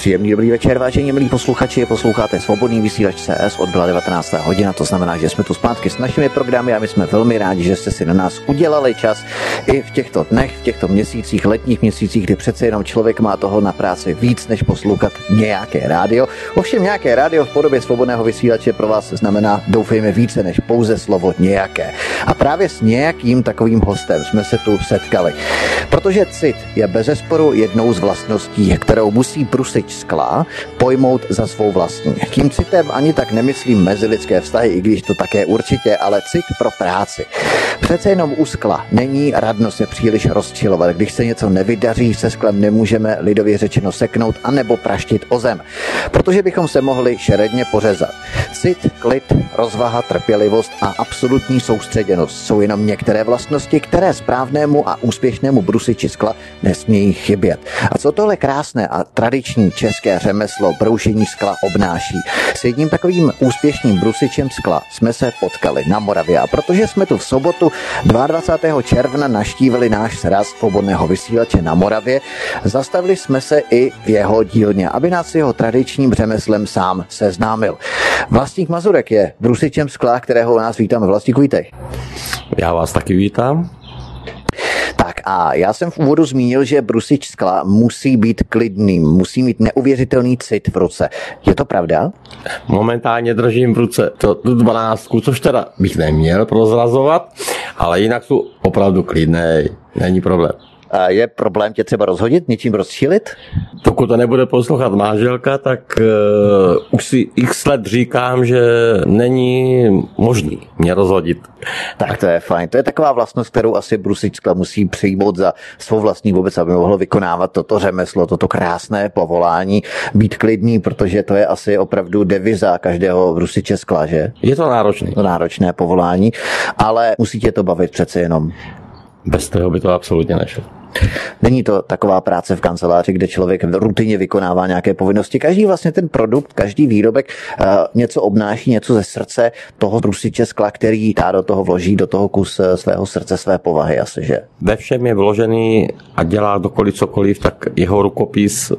Příjemný dobrý večer, vážení milí posluchači, posloucháte Svobodný vysílač CS od byla 19. hodina, to znamená, že jsme tu zpátky s našimi programy a my jsme velmi rádi, že jste si na nás udělali čas i v těchto dnech, v těchto měsících, letních měsících, kdy přece jenom člověk má toho na práci víc, než poslouchat nějaké rádio. Ovšem nějaké rádio v podobě svobodného vysílače pro vás znamená, doufejme, více než pouze slovo nějaké. A právě s nějakým takovým hostem jsme se tu setkali. Protože cit je bezesporu jednou z vlastností, kterou musí skla pojmout za svou vlastní. Tím citem ani tak nemyslím mezilidské vztahy, i když to také určitě, ale cit pro práci. Přece jenom u skla není radno se příliš rozčilovat. Když se něco nevydaří, se sklem nemůžeme lidově řečeno seknout anebo praštit o zem, protože bychom se mohli šeredně pořezat. Cit, klid, rozvaha, trpělivost a absolutní soustředěnost jsou jenom některé vlastnosti, které správnému a úspěšnému brusiči skla nesmějí chybět. A co tohle krásné a tradiční české řemeslo broušení skla obnáší? S jedním takovým úspěšným brusičem skla jsme se potkali na Moravě a protože jsme tu v sobotu 22. června naštívili náš sraz svobodného vysílače na Moravě, zastavili jsme se i v jeho dílně, aby nás jeho tradičním řemeslem sám seznámil. Vlastník Mazurek je brusičem skla, kterého nás vítáme. Vlastníku, vítej. Já vás taky vítám. Tak a já jsem v úvodu zmínil, že brusič skla musí být klidným, musí mít neuvěřitelný cit v ruce. Je to pravda? Momentálně držím v ruce to, tu dvanáctku, což teda bych neměl prozrazovat, ale jinak jsou opravdu klidné, není problém. A je problém tě třeba rozhodit, něčím rozčílit? Pokud to nebude poslouchat manželka, tak uh, už si x let říkám, že není možný mě rozhodit. Tak to je fajn. To je taková vlastnost, kterou asi brusička musí přijmout za svou vlastní vůbec, aby mohlo vykonávat toto řemeslo, toto krásné povolání, být klidný, protože to je asi opravdu deviza každého brusiče skla, že? Je to náročné. To náročné povolání, ale musí tě to bavit přece jenom. Bez toho by to absolutně nešlo. Není to taková práce v kanceláři, kde člověk rutině vykonává nějaké povinnosti. Každý vlastně ten produkt, každý výrobek uh, něco obnáší, něco ze srdce toho brusiče skla, který tá do toho vloží, do toho kus eh, svého srdce, své povahy asi, že? Ve všem je vložený a dělá dokoliv cokoliv, tak jeho rukopis,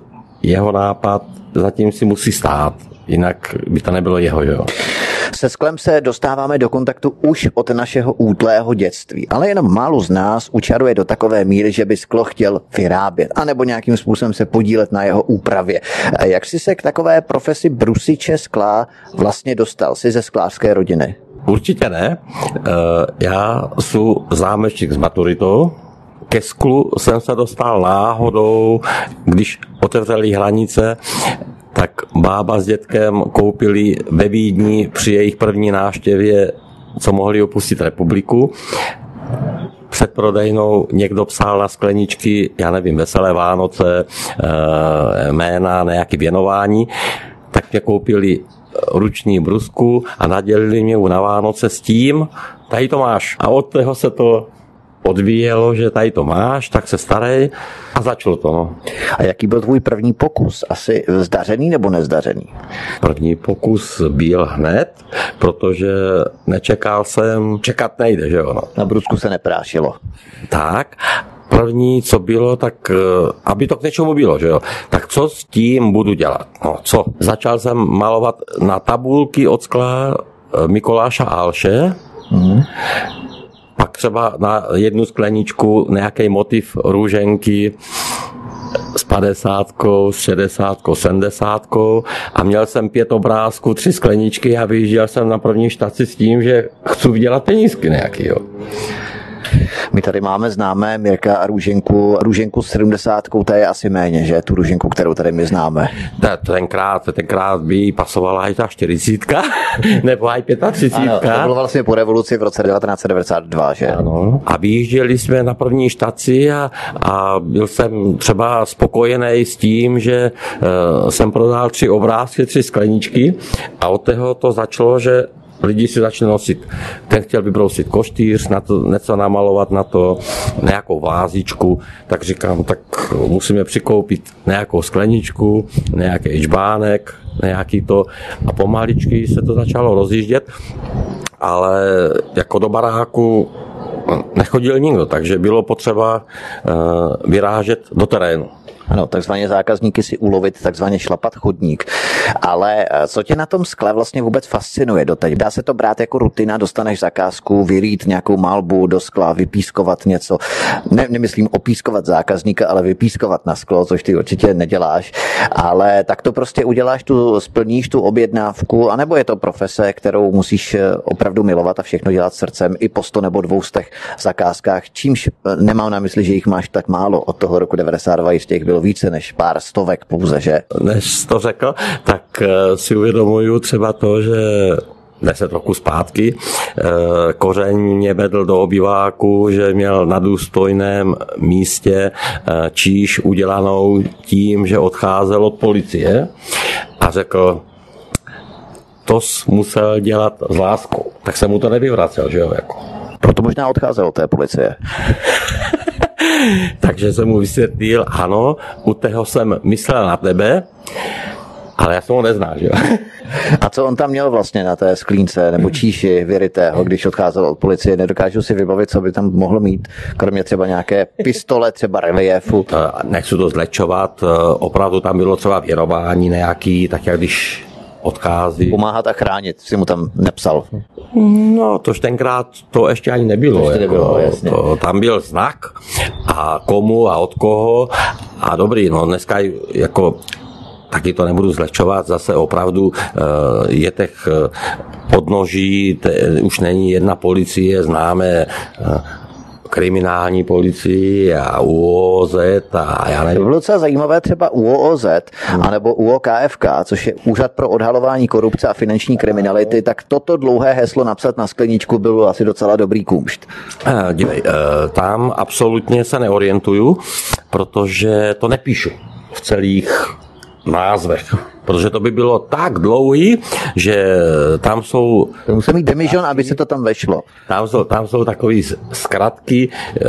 jeho nápad zatím si musí stát. Jinak by to nebylo jeho, jo? Se sklem se dostáváme do kontaktu už od našeho útlého dětství, ale jenom málo z nás učaruje do takové míry, že by sklo chtěl vyrábět, anebo nějakým způsobem se podílet na jeho úpravě. Jak jsi se k takové profesi brusiče skla vlastně dostal? Jsi ze sklářské rodiny? Určitě ne. Já jsem zámečník s maturitou, ke sklu jsem se dostal náhodou, když otevřeli hranice tak bába s dětkem koupili ve Vídni při jejich první návštěvě, co mohli opustit republiku. Před prodejnou někdo psal na skleničky, já nevím, Veselé Vánoce, eh, jména, nějaké věnování, tak mě koupili ruční brusku a nadělili mě na Vánoce s tím, tady to máš. A od toho se to odvíjelo, že tady to máš, tak se starej a začalo to. No. A jaký byl tvůj první pokus? Asi zdařený nebo nezdařený? První pokus byl hned, protože nečekal jsem, čekat nejde, že jo. No. Na brusku se neprášilo. Tak, první, co bylo, tak eh, aby to k něčemu bylo, že jo, tak co s tím budu dělat? No, co? Začal jsem malovat na tabulky od skla eh, Mikoláša Alše, mm pak třeba na jednu skleničku nějaký motiv růženky s padesátkou, s šedesátkou, sedmdesátkou a měl jsem pět obrázků, tři skleničky a vyjížděl jsem na první štaci s tím, že chci vydělat penízky nějaký. Jo. My tady máme známé Mirka a Růženku. Růženku s 70, to je asi méně, že? Tu Růženku, kterou tady my známe. Tenkrát, tenkrát by pasovala i ta 40, nebo i 35. Ano, to bylo vlastně po revoluci v roce 1992, že? Ano. A vyjížděli jsme na první štaci a, a byl jsem třeba spokojený s tím, že uh, jsem prodal tři obrázky, tři skleničky a od toho to začalo, že lidi si začne nosit. Ten chtěl vybrousit koštýř, na to, něco namalovat na to, nějakou vázičku, tak říkám, tak musíme přikoupit nějakou skleničku, nějaký čbánek, nějaký to a pomaličky se to začalo rozjíždět, ale jako do baráku nechodil nikdo, takže bylo potřeba uh, vyrážet do terénu. Ano, takzvaně zákazníky si ulovit, takzvaně šlapat chodník. Ale eh, co tě na tom skle vlastně vůbec fascinuje doteď? Dá se to brát jako rutina, dostaneš zakázku, vyrít nějakou malbu do skla, vypískovat něco. Ne, nemyslím opískovat zákazníka, ale vypískovat na sklo, což ty určitě neděláš. Ale tak to prostě uděláš, tu, splníš tu objednávku, anebo je to profese, kterou musíš eh, opravdu milovat a všechno dělat srdcem i po 100 nebo 200 zakázkách, čímž eh, nemám na mysli, že jich máš tak málo. Od toho roku 92 jistě jich bylo více než pár stovek pouze, že? Než to řekl, tak eh, si uvědomuju třeba to, že deset roku zpátky. Kořeň mě vedl do obyváku, že měl na důstojném místě číš udělanou tím, že odcházel od policie a řekl, to musel dělat s láskou. Tak jsem mu to nevyvracel, že jo? Jako. Proto možná odcházel od té policie. Takže jsem mu vysvětlil, ano, u toho jsem myslel na tebe, ale já jsem ho neznal, že jo? A co on tam měl vlastně na té sklínce nebo číši vyrytého, když odcházel od policie? Nedokážu si vybavit, co by tam mohlo mít, kromě třeba nějaké pistole, třeba reliefu. Nechci to zlečovat, opravdu tam bylo třeba věrování nějaký, tak jak když odchází. Pomáhat a chránit, si mu tam nepsal. No, tož tenkrát to ještě ani nebylo. To ještě jako, nebylo, jasně. To, tam byl znak a komu a od koho a dobrý, no dneska jako taky to nebudu zlehčovat, zase opravdu eh, je těch eh, podnoží, te, už není jedna policie, známe eh, kriminální policii a UOZ a já nevím. To bylo docela zajímavé třeba UOZ hmm. anebo UOKFK, což je Úřad pro odhalování korupce a finanční kriminality, tak toto dlouhé heslo napsat na skleničku bylo asi docela dobrý kumšt. Eh, dívej, eh, tam absolutně se neorientuju, protože to nepíšu v celých názvech. Protože to by bylo tak dlouhý, že tam jsou... To musí mít demižon, aby se to tam vešlo. Tam jsou, tam jsou takové zkratky, eh,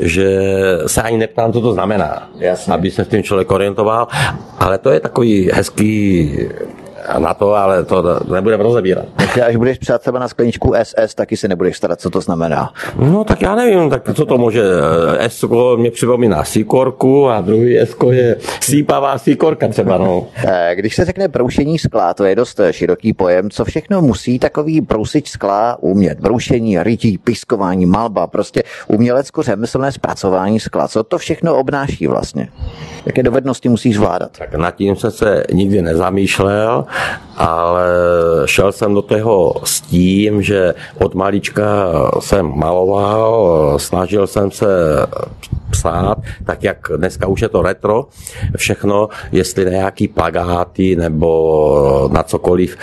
že se ani neptám, co to znamená. Jasně. Aby se v tím člověk orientoval. Ale to je takový hezký na to, ale to nebudeme rozebírat. Takže až budeš psát třeba na skleničku SS, taky se nebudeš starat, co to znamená. No tak já nevím, tak co to může. Eh, S mě připomíná síkorku a druhý S je sípavá síkorka třeba. No. Eh, když se řekne broušení skla, to je dost široký pojem, co všechno musí takový brousič skla umět. Broušení, rytí, piskování, malba, prostě umělecko-řemeslné zpracování skla. Co to všechno obnáší vlastně? Jaké dovednosti musíš zvládat? Tak nad tím jsem se nikdy nezamýšlel ale šel jsem do toho s tím, že od malička jsem maloval, snažil jsem se psát, tak jak dneska už je to retro, všechno, jestli nějaký plagáty nebo na cokoliv,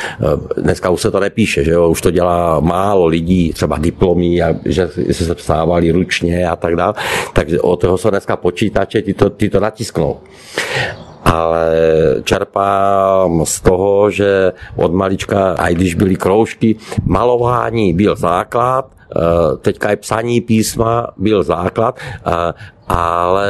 dneska už se to nepíše, že jo? už to dělá málo lidí, třeba diplomí, a že se psávali ručně a tak dále, takže od toho jsou dneska počítače, ty to, ty to natisknou ale čerpám z toho, že od malička, a i když byly kroužky, malování byl základ, eh, teďka je psaní písma byl základ, eh, ale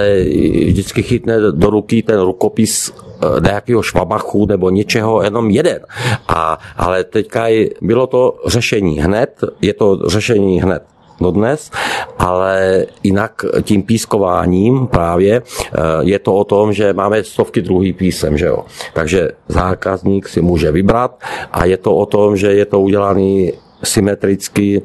vždycky chytne do ruky ten rukopis eh, nějakého švabachu nebo něčeho jenom jeden. A, ale teďka bylo to řešení hned, je to řešení hned dodnes, ale jinak tím pískováním právě eh, je to o tom, že máme stovky druhý písem, že jo. Takže zákazník si může vybrat a je to o tom, že je to udělaný symetricky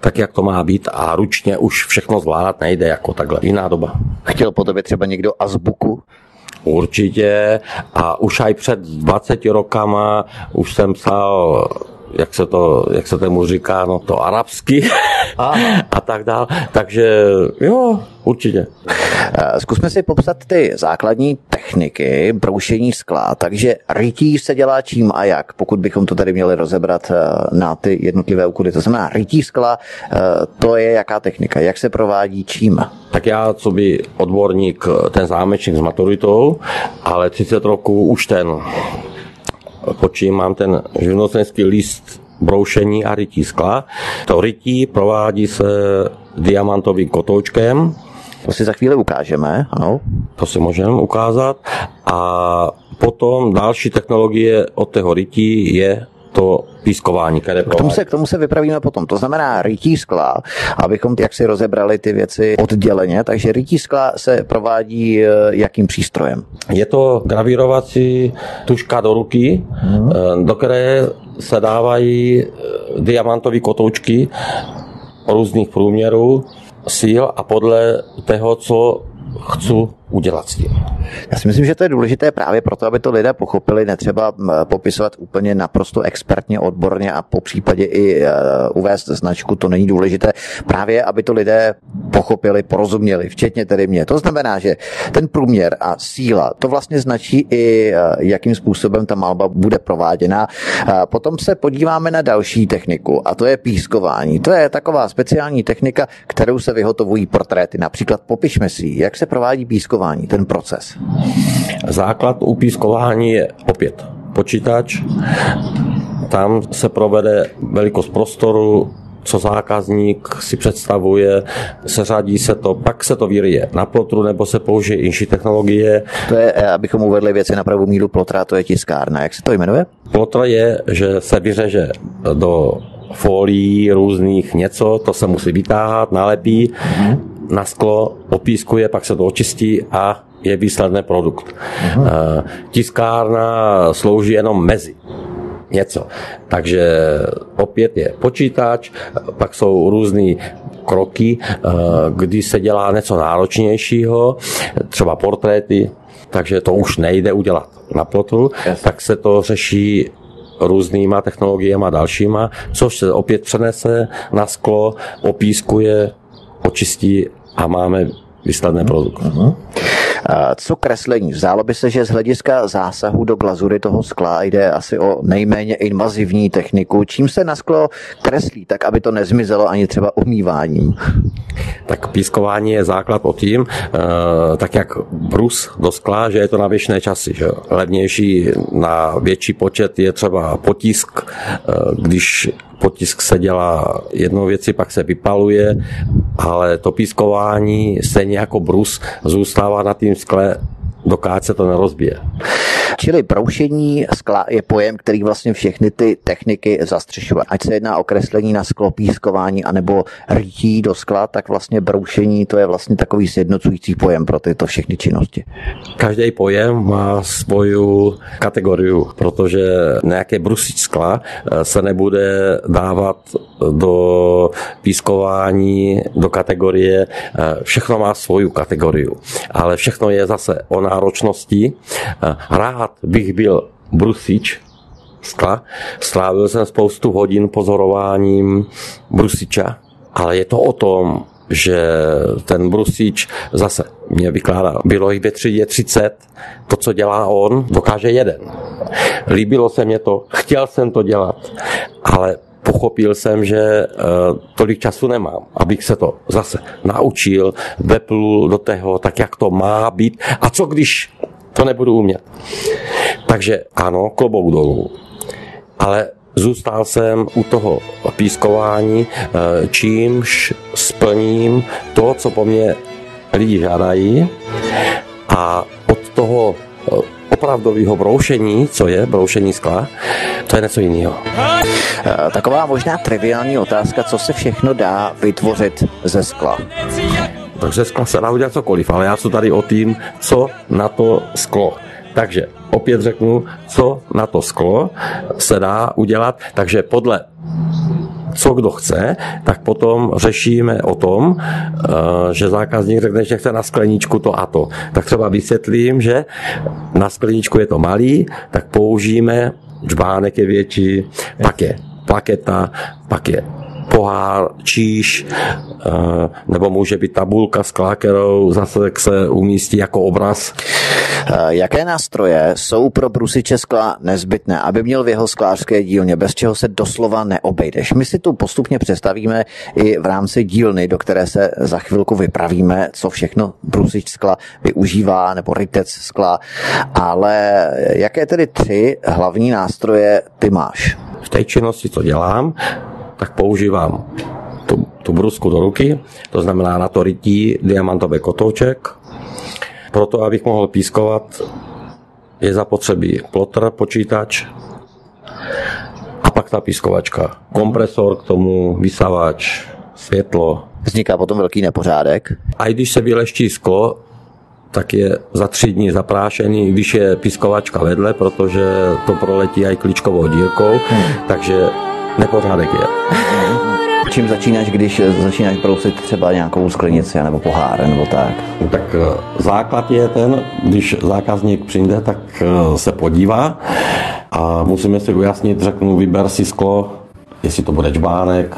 tak, jak to má být a ručně už všechno zvládat nejde jako takhle. Jiná doba. Chtěl po tobě třeba někdo azbuku? Určitě a už aj před 20 rokama už jsem psal jak se to, jak se tomu říká, no to arabsky a tak dále. Takže jo, určitě. Eh, zkusme si popsat ty základní techniky broušení skla. Takže rytí se dělá čím a jak, pokud bychom to tady měli rozebrat eh, na ty jednotlivé úkoly. To znamená, rytí skla, eh, to je jaká technika, jak se provádí čím? Tak já, co by odborník, ten zámečník s maturitou, ale 30 roků už ten pod čím mám ten živnostenský list broušení a rytí skla. To rytí provádí se diamantovým kotoučkem. To si za chvíli ukážeme, ano. To si můžeme ukázat. A potom další technologie od toho rytí je to pískování, které k tomu, se, k tomu se vypravíme potom. To znamená rytí skla, abychom jak si rozebrali ty věci odděleně. Takže rytí skla se provádí eh, jakým přístrojem? Je to gravírovací tuška do ruky, hmm. do které se dávají diamantové kotoučky různých průměrů, síl a podle toho, co chci udělat s tím. Já si myslím, že to je důležité právě proto, aby to lidé pochopili, netřeba popisovat úplně naprosto expertně, odborně a po případě i e, uvést značku, to není důležité, právě aby to lidé pochopili, porozuměli, včetně tedy mě. To znamená, že ten průměr a síla, to vlastně značí i, e, jakým způsobem ta malba bude prováděna. Potom se podíváme na další techniku a to je pískování. To je taková speciální technika, kterou se vyhotovují portréty. Například popišme si, jak se provádí pískování, ten proces? Základ u pískování je opět počítač. Tam se provede velikost prostoru, co zákazník si představuje, seřadí se to, pak se to vyryje na plotru nebo se použije inší technologie. To je, eh, abychom uvedli věci na pravou míru plotra, to je tiskárna. Jak se to jmenuje? Plotr je, že se vyřeže do folií různých něco, to se musí vytáhat, nalepí, mm-hmm. Na sklo, opískuje, pak se to očistí a je výsledný produkt. Mm-hmm. Tiskárna slouží jenom mezi něco. Takže opět je počítač, pak jsou různé kroky, eh, kdy se dělá něco náročnějšího, třeba portréty, takže to už nejde udělat na plotu, yes. tak se to řeší různýma technologiemi a dalšíma, což se opět přenese na sklo, opískuje, očistí a máme výsledný produkt. Uh-huh. Co kreslení? Zdálo by se, že z hlediska zásahu do glazury toho skla jde asi o nejméně invazivní techniku. Čím se na sklo kreslí, tak aby to nezmizelo ani třeba umýváním? Tak pískování je základ o tím, eh, tak jak brus do skla, že je to na věčné časy. Že? Levnější na větší počet je třeba potisk, eh, když potisk se dělá jednou věci, pak se vypaluje, ale to pískování stejně jako brus zůstává na tým skle dokáže se to nerozbije. Čili broušení skla je pojem, který vlastně všechny ty techniky zastřešuje. Ať se jedná o kreslení na sklo, pískování anebo rytí do skla, tak vlastně broušení to je vlastně takový sjednocující pojem pro tyto všechny činnosti. Každý pojem má svoju kategorii, protože nějaké brusič skla eh, se nebude dávat do pískování, do kategorie, eh, všechno má svoju kategorii, ale všechno je zase o náročnosti. Eh, rád bych byl brusič, skla. Strávil jsem spoustu hodin pozorováním brusiča, ale je to o tom, že ten brusič zase mě vykládá, bylo jich ve třídě 30, to, co dělá on, dokáže jeden. Líbilo se mě to, chtěl jsem to dělat, ale pochopil jsem, že uh, tolik času nemám, abych se to zase naučil, veplul do toho, tak jak to má být. A co když to nebudu umět? Takže ano, klobouk dolů. Ale zůstal jsem u toho pískování, uh, čímž splním to, co po mně lidi žádají a od toho uh, opravdového broušení, co je broušení skla, to je něco jiného. Eh, taková možná triviální otázka, co se všechno dá vytvořit ze skla. Skla se dá udělat cokoliv, ale já jsem tady o tím, co na to sklo. Takže opět řeknu, co na to sklo se dá udělat. Takže podle co kdo chce, tak potom řešíme o tom, eh, že zákazník řekne, že chce na skleničku to a to. Tak třeba vysvětlím, že na skleničku je to malý, tak použijeme džbánek je větší, pak je plaketa, pak je pohár, číš, eh, nebo může být tabulka s klákerou, zase se umístí jako obraz. Eh, jaké nástroje jsou pro brusiče skla nezbytné, aby měl v jeho sklářské dílně, bez čeho se doslova neobejdeš? My si tu postupně představíme i v rámci dílny, do které se za chvilku vypravíme, co všechno brusič skla využívá, nebo rytec skla, ale jaké tedy tři hlavní nástroje ty máš? V té činnosti, co dělám, tak používám tu, tu brusku do ruky, to znamená na to rytí diamantový kotouček. Proto, abych mohl pískovat, je zapotřebí plotr, počítač a pak ta pískovačka. Kompresor k tomu, vysavač, světlo. Vzniká potom velký nepořádek. A i když se vyleští sklo, tak je za tři dny zaprášený, když je pískovačka vedle, protože to proletí aj klíčkovou dírkou, hmm. takže nepořádek je. Čím začínáš, když začínáš brousit třeba nějakou sklenici nebo pohár nebo tak? Tak eh, základ je ten, když zákazník přijde, tak eh, se podívá a musíme si ujasnit, řeknu, vyber si sklo, jestli to bude čbánek,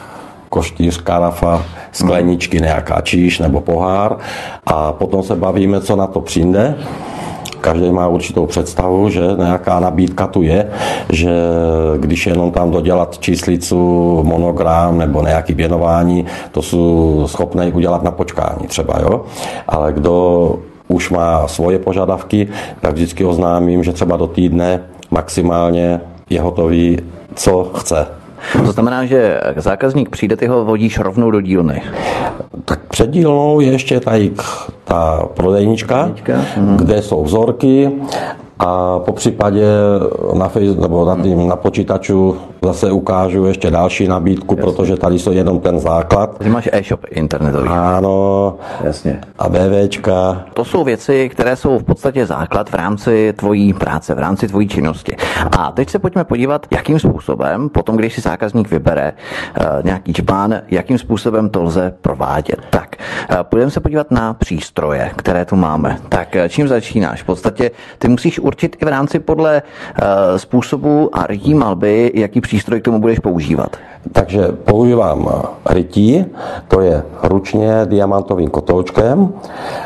koštýř, karafa, skleničky, nějaká číš nebo pohár a potom se bavíme, co na to přijde každý má určitou představu, že nějaká nabídka tu je, že když jenom tam dodělat číslicu, monogram nebo nějaký věnování, to jsou schopné udělat na počkání třeba, jo. Ale kdo už má svoje požadavky, tak vždycky oznámím, že třeba do týdne maximálně je hotový, co chce. To znamená, že zákazník přijde, ty ho vodíš rovnou do dílny. Tak před dílnou je ještě tady ta prodejnička, prodejnička. Mhm. kde jsou vzorky a po případě na, nebo na, tým, na počítaču zase ukážu ještě další nabídku, Jasně. protože tady jsou jenom ten základ. Ty máš e-shop internetový. Ano. Jasně. A BVčka. To jsou věci, které jsou v podstatě základ v rámci tvojí práce, v rámci tvojí činnosti. A teď se pojďme podívat, jakým způsobem, potom když si zákazník vybere uh, nějaký čpán, jakým způsobem to lze provádět. Tak, uh, půjdeme se podívat na přístroje, které tu máme. Tak, uh, čím začínáš? V podstatě ty musíš určit i v rámci podle uh, způsobu a rytí malby, jaký přístroj k tomu budeš používat. Takže používám rytí, to je ručně diamantovým kotoučkem,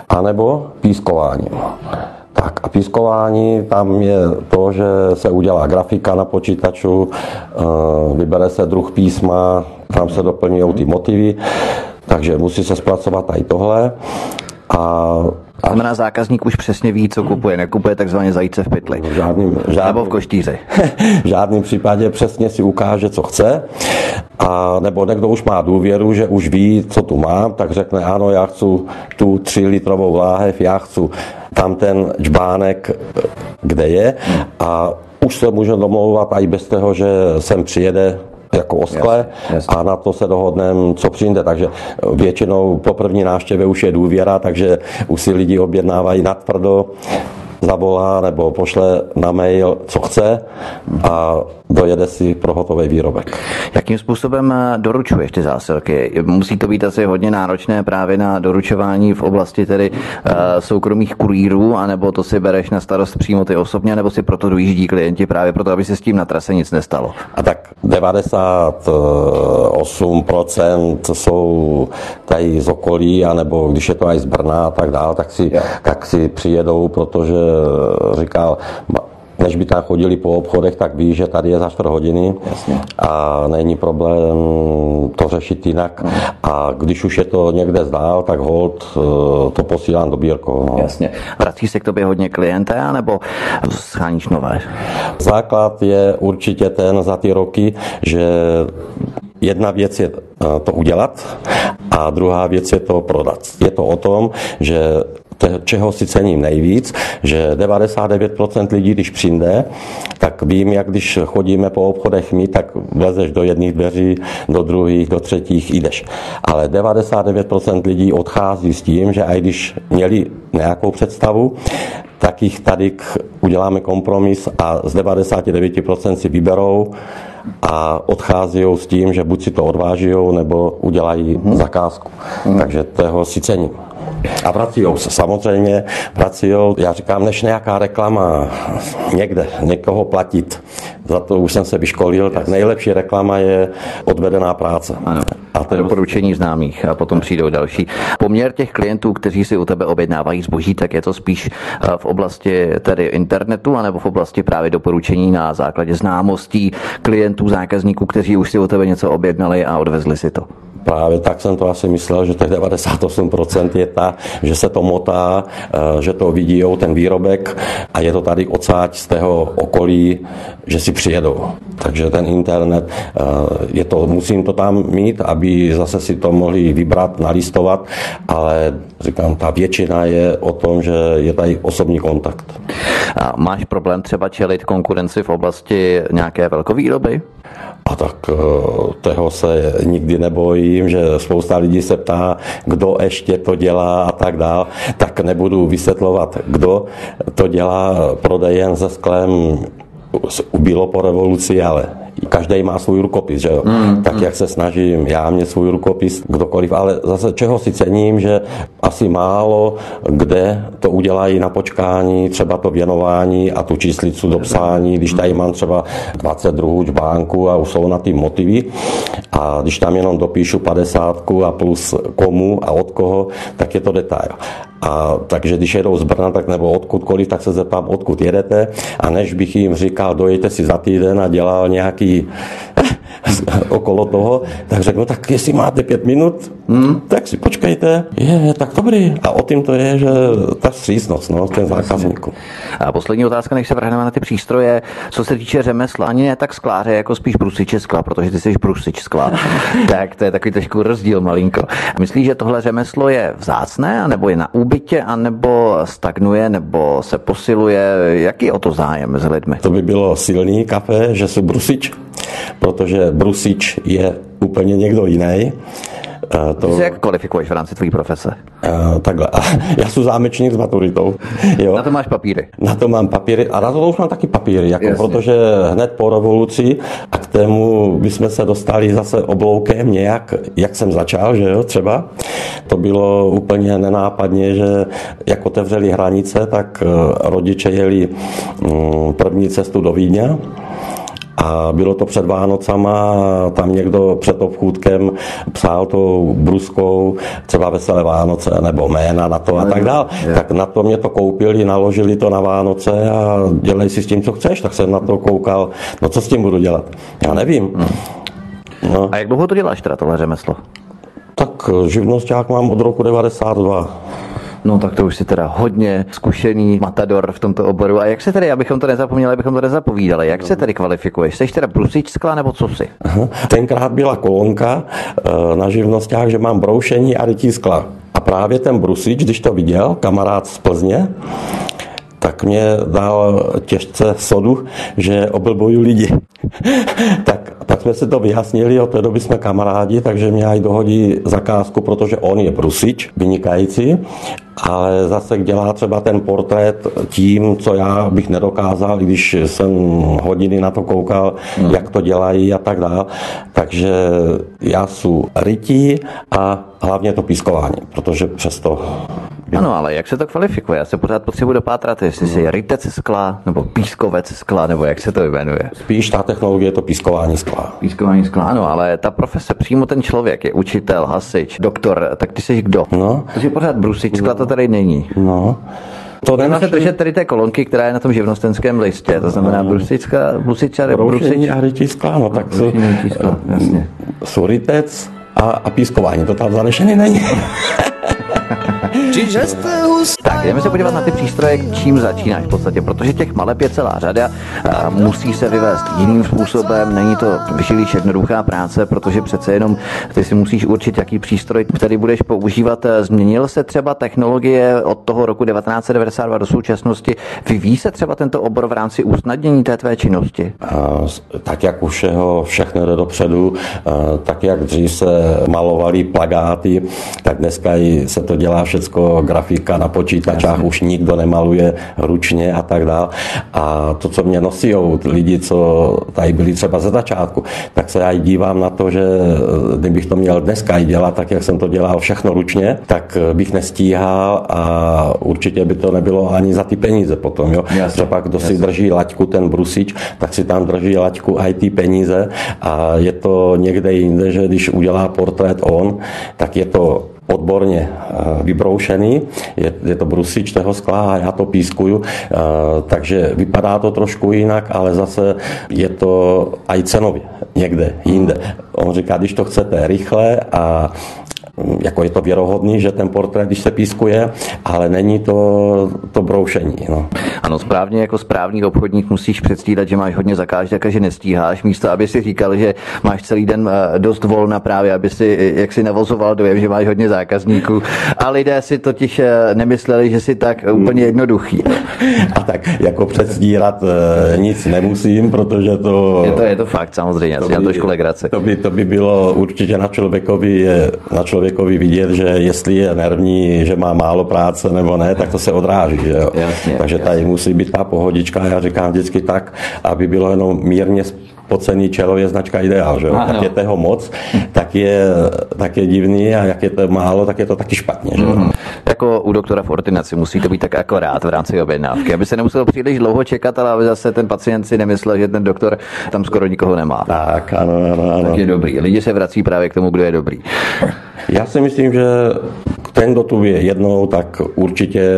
anebo pískováním. Tak a pískování, tam je to, že se udělá grafika na počítaču, eh, vybere se druh písma, tam se doplňují ty motivy, takže musí se zpracovat i tohle. A a znamená, zákazník už přesně ví, co kupuje, nekupuje takzvaně zajíce v pytli. V žádným, žádným, nebo v koštíři. v žádném případě přesně si ukáže, co chce. A nebo někdo už má důvěru, že už ví, co tu mám, tak řekne, ano, já chci tu 3 litrovou láhev, já chci tam ten džbánek, kde je. A už se může domlouvat i bez toho, že sem přijede jako oskle jasně, jasně. a na to se dohodneme, co přijde. Takže většinou po první návštěvě už je důvěra, takže už si lidi objednávají natvrdo zavolá nebo pošle na mail, co chce a dojede si pro hotový výrobek. Jakým způsobem eh, doručuješ ty zásilky? Musí to být asi hodně náročné právě na doručování v oblasti tedy uh, soukromých kurýrů, anebo to si bereš na starost přímo ty osobně, nebo si proto dojíždí klienti právě proto, aby se s tím na trase nic nestalo? A tak 98% jsou tady z okolí, anebo když je to i z Brna a tak dál, tak si, tak si přijedou, protože říkal, než by tam chodili po obchodech, tak ví, že tady je za čtvrt hodiny Jasně. a není problém to řešit jinak. Mm. A když už je to někde zdál, tak hold eh, to posílám do bírko. No. Jasně. Vrací se k tobě hodně klienté, nebo scháníš nové? Základ je určitě ten za ty roky, že Jedna věc je eh, to udělat a druhá věc je to prodat. Je to o tom, že čeho si cením nejvíc, že 99% lidí, když přijde, tak vím, jak když chodíme po obchodech my, tak vlezeš do jedných dveří, do druhých, do třetích jdeš. Ale 99% lidí odchází s tím, že i když měli nějakou představu, tak jich tady uděláme kompromis a z 99% si vyberou a odchází s tím, že buď si to odváží, nebo udělají hmm. zakázku. Hmm. Takže toho si cením. A pracují se, samozřejmě pracují, já říkám, než nějaká reklama někde, někoho platit, za to už jsem se vyškolil, tak nejlepší reklama je odvedená práce. Ano. A to je doporučení známých a potom přijdou další. Poměr těch klientů, kteří si u tebe objednávají zboží, tak je to spíš eh, v oblasti tedy internetu, anebo v oblasti právě doporučení na základě známostí klientů, zákazníků, kteří už si u tebe něco objednali a odvezli si to. Právě tak jsem to asi myslel, že těch 98% je ta, že se to motá, eh, že to vidí ten výrobek a je to tady odsáď z tého okolí, že si přijedou. Takže ten internet, eh, je to, musím to tam mít, aby zase si to mohli vybrat, nalistovat, ale říkám, ta většina je o tom, že je tady osobní kontakt. A máš problém třeba čelit konkurenci v oblasti nějaké velkovýroby? A tak eh, toho se nikdy nebojím, že spousta lidí se ptá, kdo ještě to dělá a tak dál, tak nebudu vysvětlovat, kdo to dělá prodejem se sklem ubilo po revoluci, ale každý má svůj rukopis, že jo? Mm, tak mm. jak se snažím já mě svůj rukopis, kdokoliv, ale zase čeho si cením, že asi málo kde to udělají na počkání, třeba to věnování a tu číslicu do psání, když tady mám třeba 22 čbánku a už jsou na ty motivy a když tam jenom dopíšu 50 a plus komu a od koho, tak je to detail. A takže když jedou z Brna, tak nebo odkudkoliv, tak se zeptám, odkud jedete. A než bych jim říkal, dojďte si za týden a dělal nějaký okolo toho, tak řeknu, no tak jestli máte pět minut, hmm, tak si počkejte, je, tak dobrý. A o tím to je, že ta stříznost, no, ten zákazníků. A poslední otázka, než se vrhneme na ty přístroje, co se týče řemesla, ani ne tak skláře, jako spíš brusiče skla, protože ty jsi brusič skla. tak to je takový trošku rozdíl malinko. Myslíš, že tohle řemeslo je vzácné, nebo je na úbytě, anebo stagnuje, nebo se posiluje? Jaký je o to zájem mezi lidmi? To by bylo silný kafe, že jsou brusič, protože brusič je úplně někdo jiný. To... Ty se jak kvalifikuješ v rámci tvojí profese? Uh, takhle. Já jsem zámečník s maturitou. Jo. Na to máš papíry? Na to mám papíry a na to už mám taky papíry, jako protože hned po revoluci a k tému bychom se dostali zase obloukem nějak, jak jsem začal, že jo, třeba. To bylo úplně nenápadně, že jak otevřeli hranice, tak eh, rodiče jeli mm, první cestu do Vídně a bylo to před Vánocama, tam někdo před obchůdkem psal tou bruskou třeba Veselé Vánoce nebo jména na to a tak dál. Tak na to mě to koupili, naložili to na Vánoce a dělej si s tím, co chceš. Tak jsem na to koukal, no co s tím budu dělat? Já nevím. Hmm. No. A jak dlouho to děláš teda tohle řemeslo? Tak živnosták mám od roku 92. No tak to už si teda hodně zkušený matador v tomto oboru. A jak se tedy, abychom to nezapomněli, abychom to nezapovídali, jak se tedy kvalifikuješ? Jsi teda brusič skla nebo co si? Tenkrát byla kolonka eh, na živnostách, že mám broušení a rytí skla. A právě ten brusič, když to viděl, kamarád z Plzně, tak mě dal těžce sodu, že oblbuju lidi. tak, tak jsme si to vyjasnili, od té doby jsme kamarádi, takže mě aj dohodí zakázku, protože on je brusič, vynikající, ale zase dělá třeba ten portrét tím, co já bych nedokázal, když jsem hodiny na to koukal, hmm. jak to dělají a tak dále. Takže já jsem rytí a hlavně to pískování, protože přesto ano, ale jak se to kvalifikuje? Já se pořád potřebuji dopátrat, jestli si je rytec skla, nebo pískovec skla, nebo jak se to jmenuje. Spíš ta technologie je to pískování skla. Pískování skla, ano, ale ta profese, přímo ten člověk je učitel, hasič, doktor, tak ty jsi kdo? No. Takže pořád brusič skla to tady není. No. To nenašli... se držet tady té kolonky, která je na tom živnostenském listě, to znamená no. brusická, brusiča, brusič. a rytí skla, no tak jsou, jasně. Suritec a, a pískování, to tam zanešený není. Jste Tak, jdeme se podívat na ty přístroje, čím začínáš v podstatě, protože těch maleb je celá řada, a musí se vyvést jiným způsobem, není to vyšilíš jednoduchá práce, protože přece jenom ty si musíš určit, jaký přístroj který budeš používat. Změnil se třeba technologie od toho roku 1992 do současnosti? Vyvíjí se třeba tento obor v rámci usnadnění té tvé činnosti? tak jak už jeho všechno jde dopředu, tak jak dřív se malovali plagáty, tak dneska se to dělá grafika na počítačách, už nikdo nemaluje ručně a tak dále. A to, co mě nosí lidi, co tady byli třeba ze začátku, tak se já i dívám na to, že eh, kdybych to měl dneska i dělat, tak jak jsem to dělal všechno ručně, tak eh, bych nestíhal a určitě by to nebylo ani za ty peníze potom. Jo? Jasně, třeba kdo jasně. si drží laťku, ten brusič, tak si tam drží laťku i ty peníze a je to někde jinde, že když udělá portrét on, tak je to odborně eh, vybroušený, je, je to brusič toho skla a já to pískuju, eh, takže vypadá to trošku jinak, ale zase je to aj cenově někde jinde. On říká, když to chcete rychle a jako je to věrohodný, že ten portrét, když se pískuje, ale není to, to broušení. No. Ano, správně jako správný obchodník musíš předstírat, že máš hodně zakázek a že nestíháš, místo aby si říkal, že máš celý den eh, dost volna právě, aby si eh, jak si navozoval dojem, že máš hodně zákazníků. A lidé si totiž eh, nemysleli, že si tak úplně jednoduchý. A tak jako předstírat nic nemusím, protože to... Je to, je to fakt samozřejmě, to by, to škole To by, to by bylo určitě na člověkovi, na člověkovi vidět, že jestli je nervní, že má málo práce nebo ne, tak to se odráží. Že jo? Jasně, Takže tady jasně. Musí být ta pohodička, já říkám vždycky tak, aby bylo jenom mírně pocený čelo je značka ideál, že jo? Tak je toho moc, tak je, tak je divný a jak je to málo, tak je to taky špatně, že jo? Mm. Jako u doktora v ordinaci musí to být tak akorát v rámci objednávky, aby se nemuselo příliš dlouho čekat, ale aby zase ten pacient si nemyslel, že ten doktor tam skoro nikoho nemá. Tak, ano, ano, ano. Tak je dobrý. Lidi se vrací právě k tomu, kdo je dobrý. Já si myslím, že ten, kdo tu je jednou, tak určitě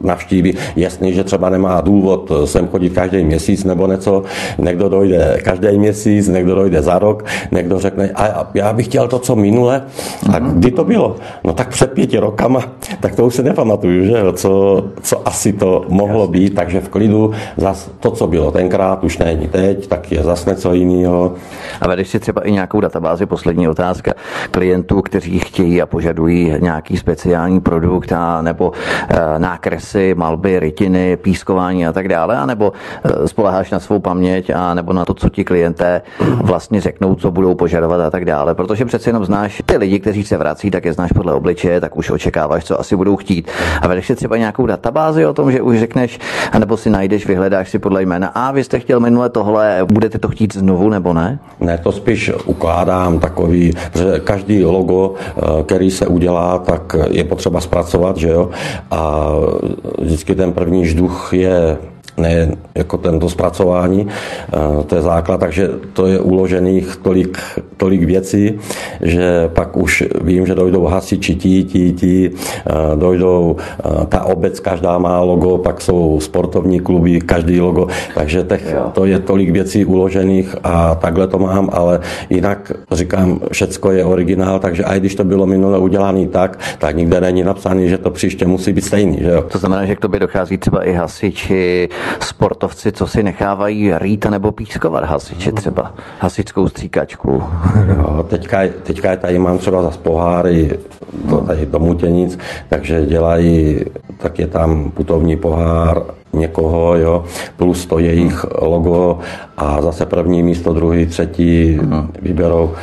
navštíví. Jasně, že třeba nemá důvod sem chodit každý měsíc nebo něco. Někdo dojde každý měsíc, někdo dojde za rok, někdo řekne, a já bych chtěl to, co minule. A mhm. kdy to bylo? No tak před pěti rokama, tak to už se nepamatuju, že co, co asi to mohlo být, takže v klidu zas to, co bylo tenkrát, už není teď, tak je zase něco jiného. A vedeš si třeba i nějakou databázi, poslední otázka, klientů, kteří chtějí a požadují nějaký speciální produkt a nebo e, nákresy, malby, rytiny, pískování a tak dále, anebo e, spoleháš na svou paměť a nebo na to, co ti klienté vlastně řeknou, co budou požadovat a tak dále. Protože přece jenom znáš ty lidi, kteří se vrací, tak je znáš podle obličeje, tak už očekáváš, co asi budou chtít. A vedeš si třeba nějakou databázi o tom, že už řekneš, anebo si najdeš, vyhledáš si podle jména, a vy jste chtěl minule tohle, budete to chtít znovu nebo ne? Ne, to spíš ukládám takový, že každý logo, eh, který se udělá, tak je potřeba zpracovat, že jo? A vždycky ten první žduch je ne jako tento zpracování, eh, to je základ, takže to je uložených tolik, tolik věcí, že pak už vím, že dojdou hasiči, tí, tí, tí, eh, dojdou, eh, ta obec, každá má logo, pak jsou sportovní kluby, každý logo, takže těch, to je tolik věcí uložených a takhle to mám, ale jinak říkám, všecko je originál, takže i když to bylo minule udělané tak, tak nikde není napsané, že to příště musí být stejný. Že jo? To znamená, že k tobě dochází třeba i hasiči, sportovci, co si nechávají rýt nebo pískovat hasiči třeba, hasičskou stříkačku. Jo, teďka, teďka tady mám třeba za poháry to, tady do Mutěnic, takže dělají, tak je tam putovní pohár, někoho, jo, plus to jejich logo a zase první místo, druhý, třetí hmm. vyberou.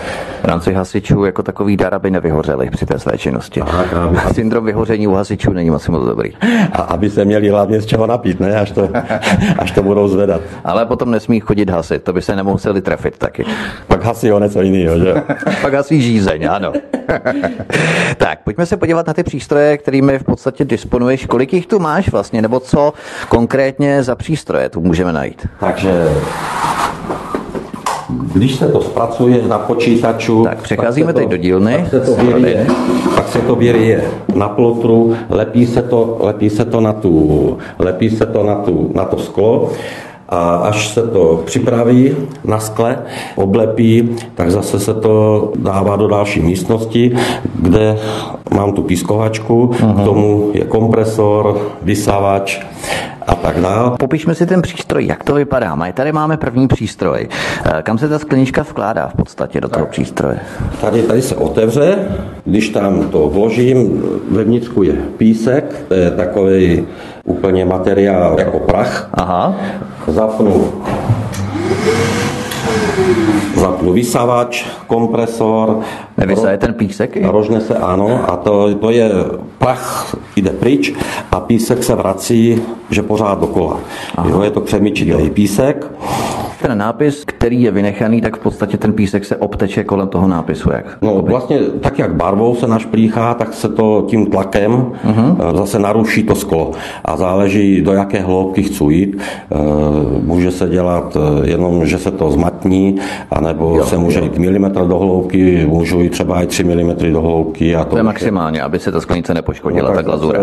V rámci hasičů jako takový dar, aby nevyhořeli při té své činnosti. Tak, aby... A syndrom vyhoření u hasičů není moc moc dobrý. A aby se měli hlavně z čeho napít, ne? Až to, až to budou zvedat. Ale potom nesmí chodit hasit, to by se nemuseli trefit taky. Pak hasí o něco jiného, že? Pak hasí žízeň, ano. tak, pojďme se podívat na ty přístroje, kterými v podstatě disponuješ. Kolik jich tu máš vlastně, nebo co konkrétně za přístroje tu můžeme najít? Takže když se to zpracuje na počítaču... Tak přecházíme teď do dílny. Pak se to věrie, pak se to na plotru, lepí se to, lepí se to na tu, lepí se to na, tu, na to sklo a až se to připraví na skle, oblepí, tak zase se to dává do další místnosti, kde mám tu pískovačku, uh-huh. k tomu je kompresor, vysávač a tak dále. Popišme si ten přístroj, jak to vypadá. Maj, tady máme první přístroj. Eh, kam se ta sklenička vkládá v podstatě do toho tak. přístroje? Tady, tady se otevře, když tam to vložím, vevnitřku je písek, to je takový úplně materiál jako prach. Aha. Zapnu zapnu vysavač, kompresor. Nevysaje ten písek? Rožne se, ano, a to, to je prach jde pryč a písek se vrací, že pořád dokola. Jo, je to přemýčitý písek ten nápis, který je vynechaný, tak v podstatě ten písek se obteče kolem toho nápisu. Jak? No vlastně tak, jak barvou se našplíchá, tak se to tím tlakem uh-huh. zase naruší to sklo. A záleží, do jaké hloubky chci jít. Eh, může se dělat eh, jenom, že se to zmatní, anebo jo, se může jo. jít milimetr do hloubky, můžu jít třeba i 3 mm do hloubky. A to, to je maximálně, aby se ta sklenice nepoškodila, no, tak ta glazura.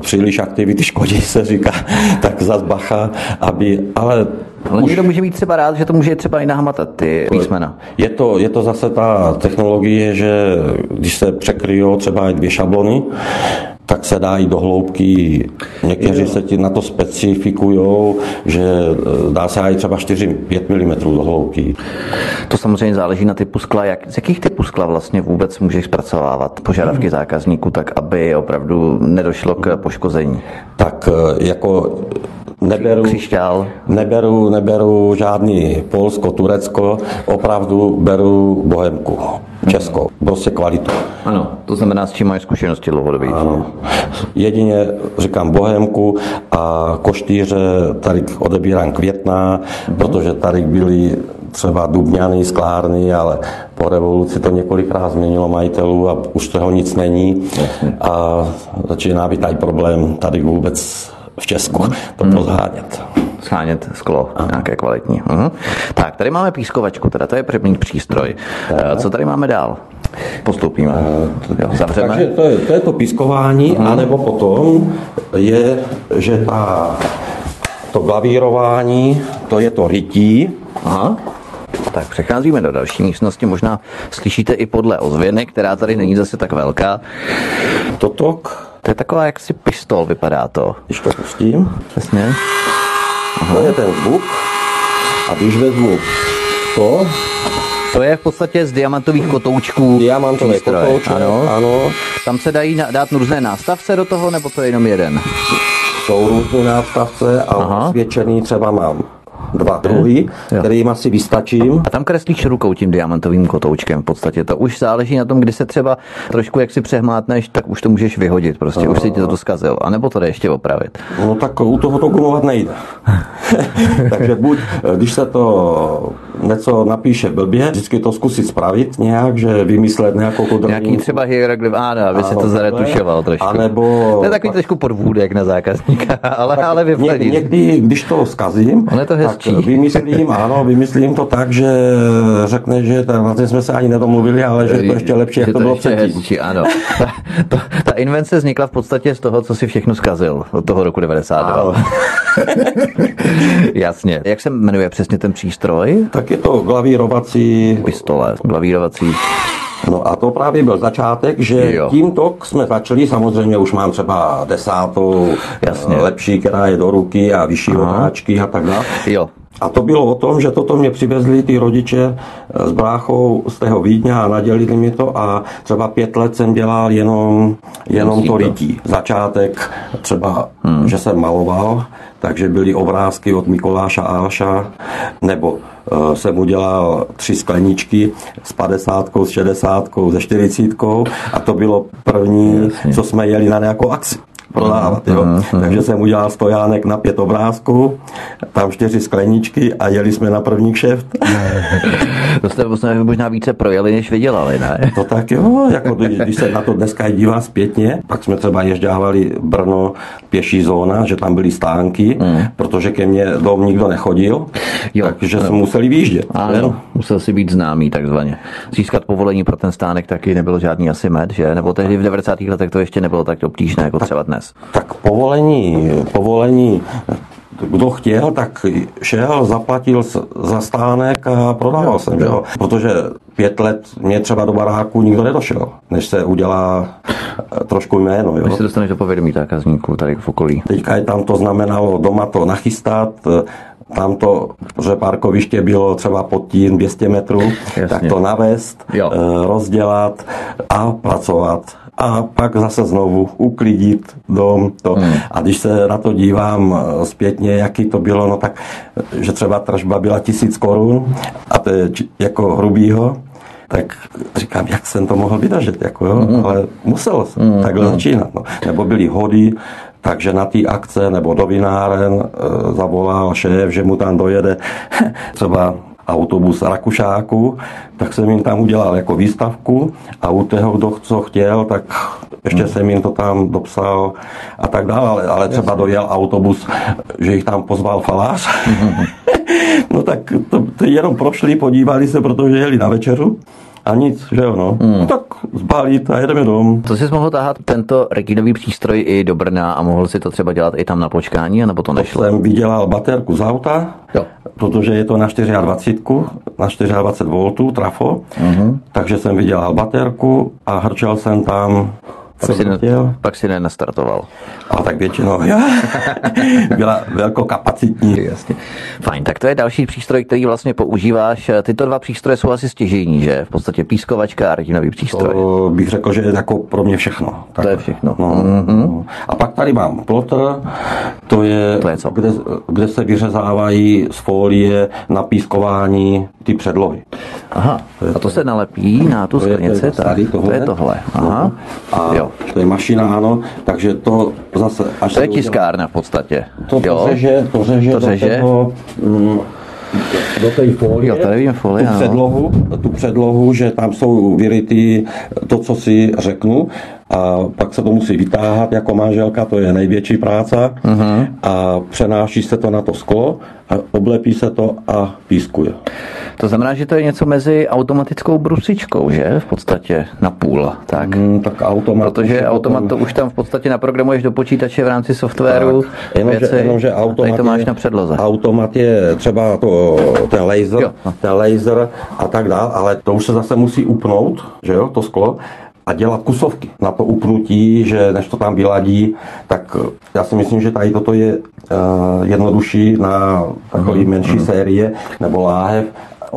Příliš aktivity škodí, se říká, tak zas bacha, aby, ale ale někdo může být třeba rád, že to může třeba i nahmatat ty písmena. Je to, je to zase ta technologie, že když se překryjou třeba i dvě šablony, tak se dá i do hloubky. Někteří se ti na to specifikují, že e, dá se i třeba 4-5 mm do hloubky. To samozřejmě záleží na typu skla. Jak, z jakých typů skla vlastně vůbec můžeš zpracovávat požadavky zákazníků, tak aby opravdu nedošlo k poškození? Tak e, jako neberu, křišťál. neberu, neberu žádný Polsko, Turecko, opravdu beru Bohemku, Česko, prostě kvalitu. Ano, to znamená, s čím máš zkušenosti dlouhodobě. Ano. Jedině říkám Bohemku a koštýře tady odebírám květná, mm-hmm. protože tady byly třeba dubňany, sklárny, ale po revoluci to několikrát změnilo majitelů a už toho nic není. A začíná být tady problém tady vůbec v Česku to hmm. pozhánět. Schánět sklo, Aha. nějaké kvalitní. Uh-huh. Tak, tady máme pískovačku, teda to je první přístroj. Tak. Co tady máme dál? Postupíme. Uh, jo, zavřeme. Takže to je, to je to pískování, uh-huh. anebo potom je, že ta, to glavírování, to je to rytí. Aha. Tak přecházíme do další místnosti, možná slyšíte i podle ozvěny, která tady není zase tak velká. Toto to je taková jaksi pistol, vypadá to. Když to pustím. Přesně. Aha. To je ten zvuk. A když vezmu to, to je v podstatě z diamantových kotoučků. Diamantové kotouče, ano. ano. Tam se dají dát různé nástavce do toho, nebo to je jenom jeden? Jsou různé nástavce a Aha. osvědčený třeba mám dva druhy, kterým asi vystačím. A tam kreslíš rukou tím diamantovým kotoučkem v podstatě. To už záleží na tom, kdy se třeba trošku jak si přehmátneš, tak už to můžeš vyhodit, prostě už si ti to zkazil. A nebo to jde ještě opravit. No tak u toho to gumovat nejde. Takže buď, když se to něco napíše blbě, vždycky to zkusit spravit nějak, že vymyslet nějakou kodrní. Nějaký třeba hieroglyf, ano, aby si to zaretušoval trošku. A nebo, to je takový trošku podvůdek na zákazníka, ale, ale vyvledit. Někdy, když to zkazím, On je to hezčí. tak vymyslím, ano, vymyslím to tak, že řekne, že ten, vlastně jsme se ani nedomluvili, ale že je to ještě lepší, jak to, to bylo předtím. Hezčí, ano. Ta, to, ta invence vznikla v podstatě z toho, co si všechno zkazil od toho roku 92. Jasně. Jak se jmenuje přesně ten přístroj? Tak je to glavírovací... Pistole, glavírovací No a to právě byl začátek, že jo. tímto jsme začali, samozřejmě už mám třeba desátou, Jasně. lepší, která je do ruky a vyšší otáčky a tak dále. Jo. A to bylo o tom, že toto mě přivezli ty rodiče s bráchou z tého Vídně a nadělili mi to a třeba pět let jsem dělal jenom, jenom to rytí. Začátek třeba, hmm. že jsem maloval, takže byly obrázky od Mikoláša Alša, nebo uh, jsem udělal tři skleničky s 50, s 60, se 40 a to bylo první, Jasně. co jsme jeli na nějakou akci prodávat. Jo? Takže jsem udělal stojánek na pět obrázků, tam čtyři skleničky a jeli jsme na první kšeft. to jste možná více projeli, než vydělali, ne? To tak jo, jako když se na to dneska dívá zpětně, pak jsme třeba ježďávali Brno pěší zóna, že tam byly stánky, uh-huh. protože ke mně dom nikdo nechodil, jo. takže jsme museli výjíždět. Ano, musel si být známý takzvaně. Získat povolení pro ten stánek taky nebylo žádný asi med, že? Nebo tehdy v 90. letech to ještě nebylo tak obtížné jako třeba dnes dnes? Tak povolení, povolení kdo chtěl, tak šel, zaplatil za stánek a prodával no, jsem, jo. Protože pět let mě třeba do baráku nikdo nedošel, než se udělá eh, trošku jméno. Jo. Než se dostaneš do povědomí zákazníků tady v okolí. Teďka je tam to znamenalo doma to nachystat, eh, tam to, že parkoviště bylo třeba pod tím 200 metrů, Jasně. tak to navést, jo. Eh, rozdělat a pracovat a pak zase znovu uklidit dom. To. Hmm. A když se na to dívám eh, zpětně, jaký to bylo, no tak, že třeba tržba byla tisíc korun a to je jako hrubýho, tak říkám, jak jsem to mohl vydržet, jako jo, mm. ale musel jsem mm. takhle mm. začínat. No. Nebo byly hody, takže na té akce nebo do vináren e, zavolal šéf, že mu tam dojede třeba autobus Rakušáku, tak jsem jim tam udělal jako výstavku a u toho, kdo co chtěl, tak ještě hmm. jsem jim to tam dopsal a tak dále, ale, ale třeba dojel autobus, že jich tam pozval falář. no tak to, to jenom prošli, podívali se, protože jeli na večeru a nic, že jo, no. Hmm. no tak zbalit a jedeme domů. To jsi mohl tahat tento reginový přístroj i do Brna a mohl si to třeba dělat i tam na počkání, nebo to nešlo? To jsem vydělal baterku z auta, jo. protože je to na 24, na 24 V trafo, uh-huh. takže jsem vydělal baterku a hrčel jsem tam Pak si, ne, pak si nenastartoval. A tak většinou jo. byla velkokapacitní. Jasně. Fajn, tak to je další přístroj, který vlastně používáš. Tyto dva přístroje jsou asi stěžejní, že? V podstatě pískovačka a retinový přístroj. To bych řekl, že je jako pro mě všechno. To je všechno. No, no. A pak tady mám plotr, to je, To je co? Kde, kde se vyřezávají z folie na pískování ty předlohy. Aha, a to se nalepí na tu To je, sklenici, to je tak tady to je tohle. Aha, No. A jo. To je mašina, ano, takže to zase... Až To je tiskárna v podstatě. To, to jo? řeže, to řeže, To do řeže. Toho, mm, do té folie, Jo, tady folie, tu předlohu, tu předlohu, že tam jsou vyryty to, co si řeknu, a pak se to musí vytáhat jako manželka, to je největší práce, Mhm. a přenáší se to na to sklo a oblepí se to a pískuje. To znamená, že to je něco mezi automatickou brusičkou, že? V podstatě na půl. Tak. Hmm, tak automat... Protože automat to už tam v podstatě naprogramuješ do počítače v rámci softwaru. Jenomže, věci, jenomže a tady automat to máš je, na předloze. Automat je třeba to, ten laser, Jo, no. ten laser a tak dále, ale to už se zase musí upnout, že jo, to sklo, a dělat kusovky na to upnutí, že než to tam vyladí, tak eh, já si myslím, že tady toto je uh, jednodušší na takový menší série nebo láhev.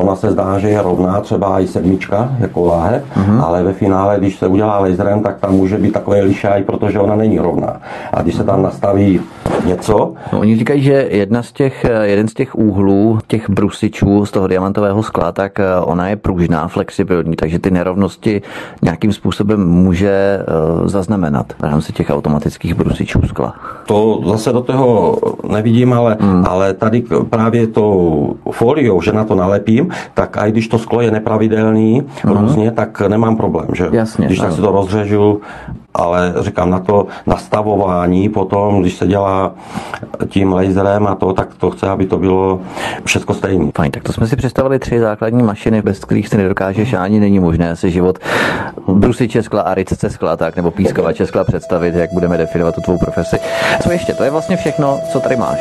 Ona se zdá, že je rovná, třeba i sedmička jako láhev, Mhm. ale ve finále, když se udělá laserem, tak tam může být takový lišaj, protože ona není rovná. A když se tam nastaví něco, No, oni říkají, že jedna z těch, jeden z těch úhlů, těch brusičů z toho diamantového skla, tak eh, ona je pružná, flexibilní, takže ty nerovnosti nějakým způsobem může eh, zaznamenat v rámci těch automatických brusičů skla. To zase do toho nevidím, ale, hmm. ale tady právě tou foliou, že na to nalepím, tak i když to sklo je nepravidelný hmm. různě, tak nemám problém, že? Jasně, když tak si to rozřežu, ale říkám, na to nastavování potom, když se dělá tím laserem a to, tak to chce, aby to bylo všechno stejné. Fajn, tak to jsme si představili tři základní mašiny, bez kterých si nedokážeš ani není možné si život brusiče skla a rycce skla, tak, nebo pískovače skla představit, jak budeme definovat tu tvou profesi. Co ještě? To je vlastně všechno, co tady máš,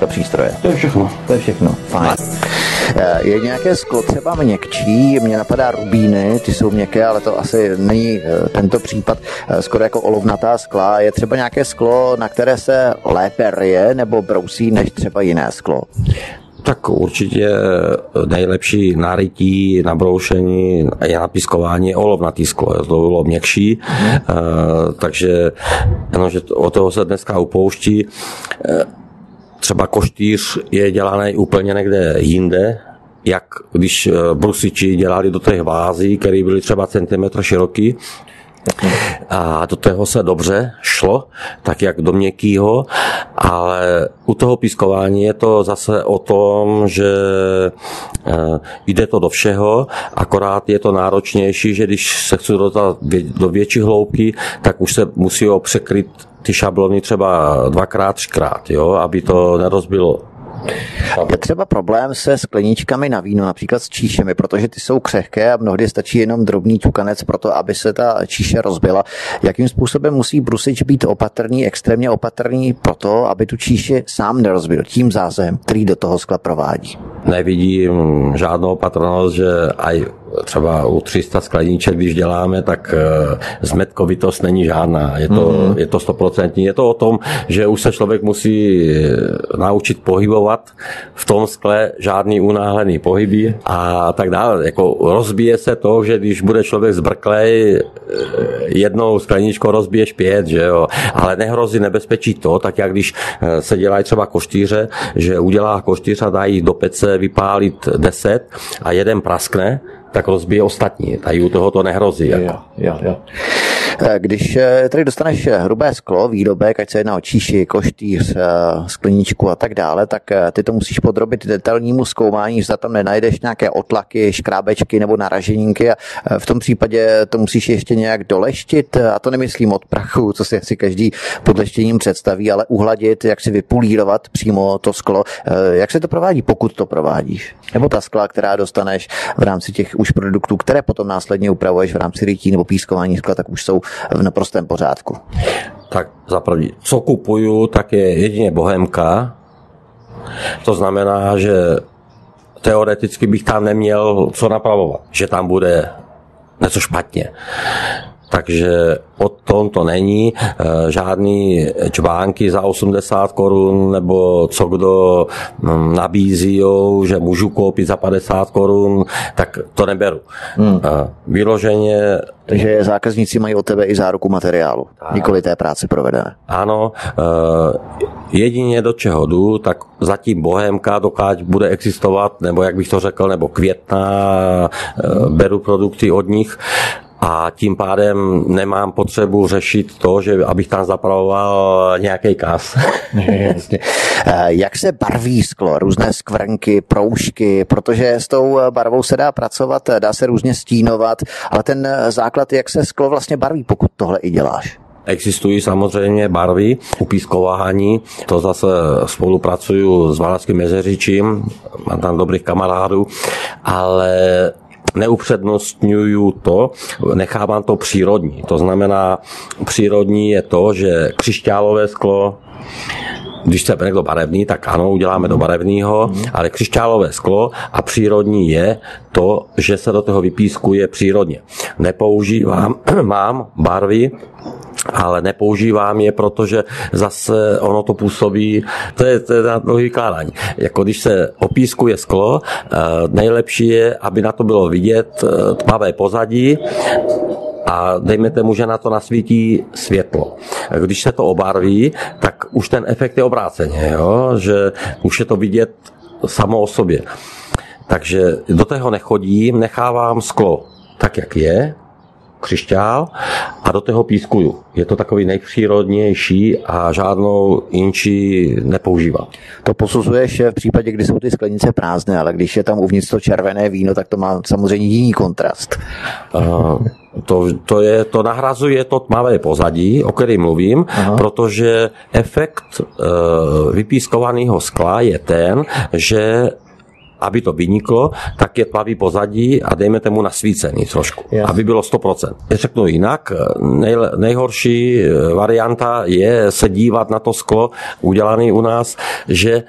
to přístroje. To je všechno. To je všechno. Fajn. Eh, Je nějaké sklo třeba měkčí, mě napadá rubíny, ty jsou měkké, ale to asi není eh, tento případ, eh, skoro jako olovnatá skla. Je třeba nějaké sklo, na které se lépe ryje nebo brousí než třeba jiné sklo? Tak určitě nejlepší narytí, nabroušení je napiskování olovnatý sklo, to bylo měkší, mm. takže jenomže od toho se dneska upouští. Eh, Třeba koštýř je dělaný úplně někde jinde, jak když brusiči dělali do těch vází, které byly třeba centimetr široký, a do toho se dobře šlo, tak jak do měkkýho, ale u toho pískování je to zase o tom, že eh, jde to do všeho, akorát je to náročnější, že když se chci dostat do větší hloubky, tak už se musí překryt ty šablony třeba dvakrát, třikrát, jo, aby to nerozbilo. Je třeba problém se skleničkami na víno, například s číšemi, protože ty jsou křehké a mnohdy stačí jenom drobný čukanec pro to, aby se ta číše rozbila. Jakým způsobem musí brusič být opatrný, extrémně opatrný pro to, aby tu číši sám nerozbil tím zázem, který do toho skla provádí? nevidím žádnou opatrnost, že aj třeba u 300 skleníček, když děláme, tak eh, zmetkovitost není žádná. Je to, mm-hmm. je to stoprocentní. Je to o tom, že už se člověk musí eh, naučit pohybovat v tom skle žádný unáhlený pohyby a tak dále. Jako rozbije se to, že když bude člověk zbrklej, eh, jednou skleničkou rozbiješ pět, že jo. Ale nehrozí nebezpečí to, tak jak když se dělají třeba koštýře, že udělá koštýř a dají do pece vypálit 10 a jeden praskne, tak rozbije ostatní. Tady u toho to nehrozí. Jako. jo, jo. Když eh, tady dostaneš hrubé sklo, výrobek, ať se jedná o číši, koštýř, eh, skleníčku a tak dále, tak eh, ty to musíš podrobit detailnímu zkoumání, že tam nenajdeš nějaké otlaky, škrábečky nebo naraženínky a eh, v tom případě to musíš ještě nějak doleštit a to nemyslím od prachu, co si asi každý pod leštěním představí, ale uhladit, jak si vypulírovat přímo to sklo. Eh, Jak se to provádí, pokud to provádíš? Nebo ta skla, která dostaneš v rámci těch už produktů, které potom následně upravuješ v rámci rytí nebo pískování skla, tak už jsou v naprostém pořádku. Tak za první, co kupuju, tak je jedině bohemka. To znamená, že teoreticky bych tam neměl co napravovat, že tam bude něco špatně. Takže o tom to není. Eh, žádný čvánky za 80 korun nebo co kdo hm, nabízí, že můžu koupit za 50 korun, tak to neberu. Hmm. Eh, vyloženě takže zákazníci mají od tebe i záruku materiálu, tak. nikoli té práce provedené. Ano, eh, jedině do čeho jdu, tak zatím Bohemka, dokáď bude existovat, nebo jak bych to řekl, nebo Května, beru produkty od nich, a tím pádem nemám potřebu řešit to, že abych tam zapravoval nějaký kas. Eh, jak se barví sklo, různé skvrnky, proužky, protože s tou barvou se dá pracovat, dá se různě stínovat, ale ten základ, jak se sklo vlastně barví, pokud tohle i děláš? Existují samozřejmě barvy upískování, to zase spolupracuju s Valackým jezeřičím, mám tam dobrých kamarádů, ale neupřednostňuju to, nechávám to přírodní. To znamená, přírodní je to, že křišťálové sklo, když se někdo barevný, tak ano, uděláme do barevného, ale křišťálové sklo a přírodní je to, že se do toho vypískuje přírodně. Nepoužívám, mám barvy, ale nepoužívám je, protože zase ono to působí, to je, to je na dlouhý vykládání. Jako když se opískuje sklo, eh, nejlepší je, aby na to bylo vidět eh, tmavé pozadí, a dejme tomu, že na to nasvítí světlo. Když se to obarví, tak už ten efekt je obráceně, jo? že už je to vidět samo o sobě. Takže do toho nechodím, nechávám sklo tak, jak je, křišťál a do toho pískuju. Je to takový nejpřírodnější a žádnou inči nepoužívám. To posuzuješ v případě, kdy jsou ty sklenice prázdné, ale když je tam uvnitř to červené víno, tak to má samozřejmě jiný kontrast. Uh, to, to, je, to nahrazuje to tmavé pozadí, o kterém mluvím, Aha. protože efekt uh, vypískovaného skla je ten, že aby to vyniklo, tak je tmavý pozadí a dejme tomu nasvícený trošku, yes. aby bylo 100%. Řeknu jinak, nej, nejhorší eh, varianta je se dívat na to sklo udělané u nás, že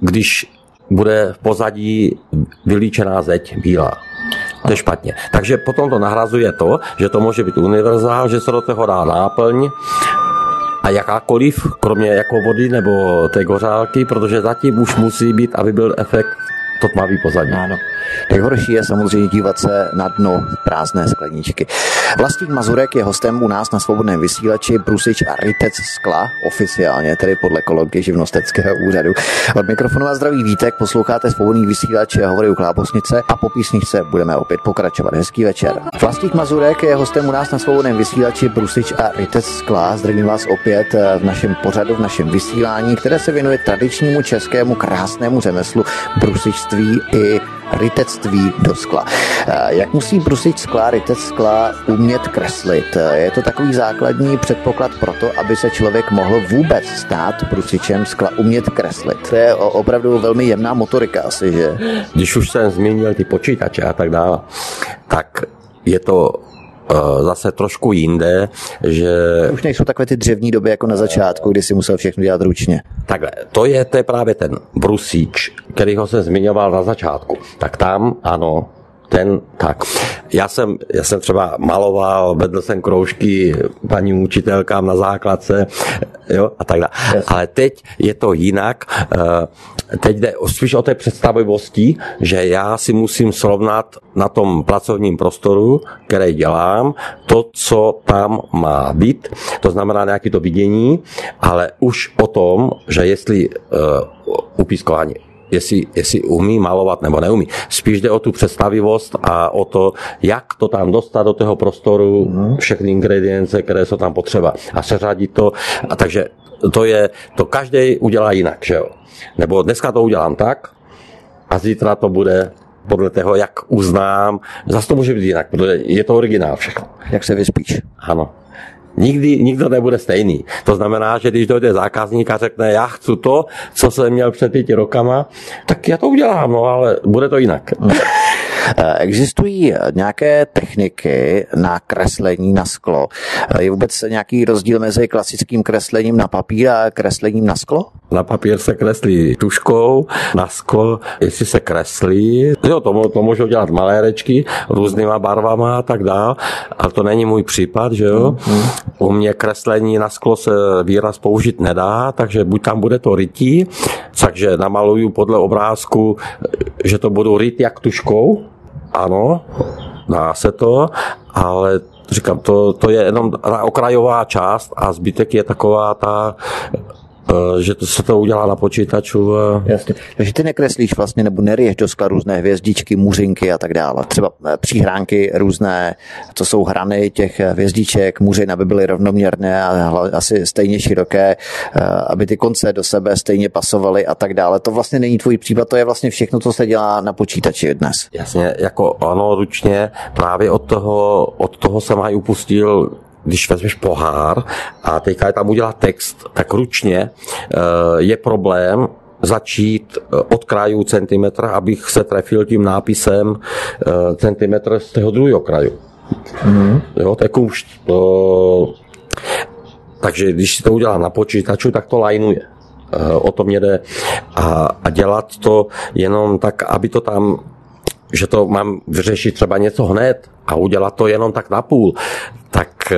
když bude v pozadí vylíčená zeď bílá. To je špatně. Takže potom to nahrazuje to, že to může být univerzál, že se do toho dá náplň, a jakákoliv, kromě jako vody nebo té gořálky, protože zatím už musí být, aby byl efekt to tmavý pozadí. Ano. Nejhorší je samozřejmě dívat se na dno prázdné skleničky. Vlastník Mazurek je hostem u nás na svobodném vysílači Brusič a Rytec skla, oficiálně, tedy podle kolegy živnosteckého úřadu. Od mikrofonu a zdraví Vítek, posloucháte svobodný vysílač hovory u Klábosnice a po písničce budeme opět pokračovat. Hezký večer. Vlastník Mazurek je hostem u nás na svobodném vysílači Brusič a Rytec skla. Zdravím vás opět v našem pořadu, v našem vysílání, které se věnuje tradičnímu českému krásnému řemeslu brusičství i rytectví do skla. Eh, jak musí brusit skla, rytec skla umět kreslit? Eh, je to takový základní předpoklad pro to, aby se člověk mohl vůbec stát brusičem skla, umět kreslit. To je opravdu velmi jemná motorika asi, že? Když už jsem zmínil ty počítače a tak dále, tak je to zase trošku jinde, že... Už nejsou takové ty dřevní doby jako na začátku, kdy si musel všechno dělat ručně. Takhle, to je, to je právě ten brusíč, ho jsem zmiňoval na začátku. Tak tam, ano, ten, tak. Já jsem, já jsem třeba maloval, vedl jsem kroužky paní učitelkám na základce, jo, a tak dále. Yes. Ale teď je to jinak. Eh, teď jde spíš o té představivosti, že já si musím srovnat na tom pracovním prostoru, který dělám, to, co tam má být, to znamená nějaké to vidění, ale už o tom, že jestli uh, upískování jestli, jestli umí malovat nebo neumí. Spíš jde o tu představivost a o to, jak to tam dostat do toho prostoru, mhm. všechny ingredience, které jsou tam potřeba a seřadit to. A takže to je, to každý udělá jinak, že jo. Nebo dneska to udělám tak a zítra to bude podle toho, jak uznám. Zase to může být jinak, protože je to originál všechno. Jak se vyspíš. Ano nikdy nikdo nebude stejný. To znamená, že když dojde zákazník a řekne, já chci to, co jsem měl před pěti rokama, tak já to udělám, no ale bude to jinak. Existují nějaké techniky na kreslení na sklo? Je vůbec nějaký rozdíl mezi klasickým kreslením na papír a kreslením na sklo? Na papír se kreslí tuškou, na sklo, jestli se kreslí, jo, to, to můžou dělat malérečky různýma barvama a tak dále, ale to není můj případ, že jo. Mm-hmm. U mě kreslení na sklo se výraz použít nedá, takže buď tam bude to rytí, takže namaluju podle obrázku, že to budu ryt jak tuškou, ano, dá se to, ale říkám, to, to je jenom okrajová část a zbytek je taková ta že to se to udělá na počítaču. Jasně. Takže ty nekreslíš vlastně nebo neriješ do skla různé hvězdičky, muřinky a tak dále. Třeba eh, příhránky různé, co jsou hrany těch hvězdiček, muřin, aby byly rovnoměrné a asi stejně široké, eh, aby ty konce do sebe stejně pasovaly a tak dále. To vlastně není tvůj případ, to je vlastně všechno, co se dělá na počítači dnes. Jasně, jako ano, ručně, právě od toho, od toho jsem aj upustil když vezmeš pohár a teďka je tam udělat text, tak ručně eh, je problém začít eh, od krajů centimetra, abych se trefil tím nápisem eh, centimetr z toho druhého kraju. Mm-hmm. Jo, to je kůšť. To... Takže když si to udělá na počítaču, tak to lajnuje. O to mě jde. A, a dělat to jenom tak, aby to tam že to mám vyřešit třeba něco hned a udělat to jenom tak na půl, tak eh,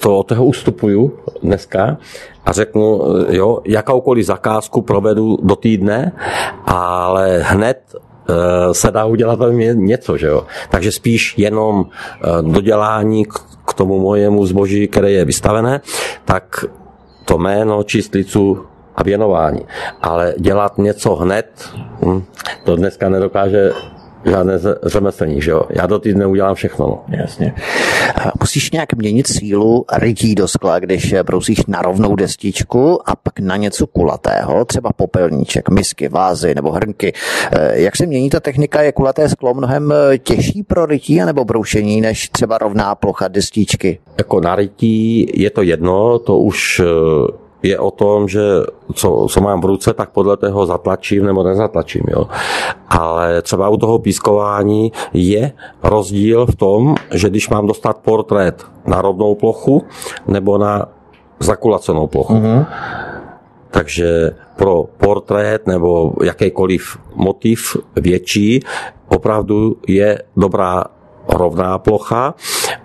to od toho ustupuju dneska a řeknu, eh, jo, jakoukoliv zakázku provedu do týdne, ale hned eh, se dá udělat velmi něco, že jo. Takže spíš jenom dodělání k tomu mojemu zboží, které je vystavené, tak to jméno, číslicu a věnování. Ale dělat něco hned, hm, to dneska nedokáže žádné řemeslník, že jo. Já do týdne udělám všechno. No. Jasně. Musíš nějak měnit sílu rytí do skla, když brousíš na rovnou destičku a pak na něco kulatého, třeba popelníček, misky, vázy nebo hrnky. Eh, jak se mění ta technika? Je kulaté sklo mnohem eh, těžší pro rytí nebo broušení než třeba rovná plocha destičky? Jako na rytí je to jedno, to už eh, je o tom, že co, co mám v ruce, tak podle toho zatlačím nebo nezatlačím. Jo. Ale třeba u toho pískování je rozdíl v tom, že když mám dostat portrét na rovnou plochu nebo na zakulacenou plochu. Mm-hmm. Takže pro portrét nebo jakýkoliv motiv větší opravdu je dobrá rovná plocha.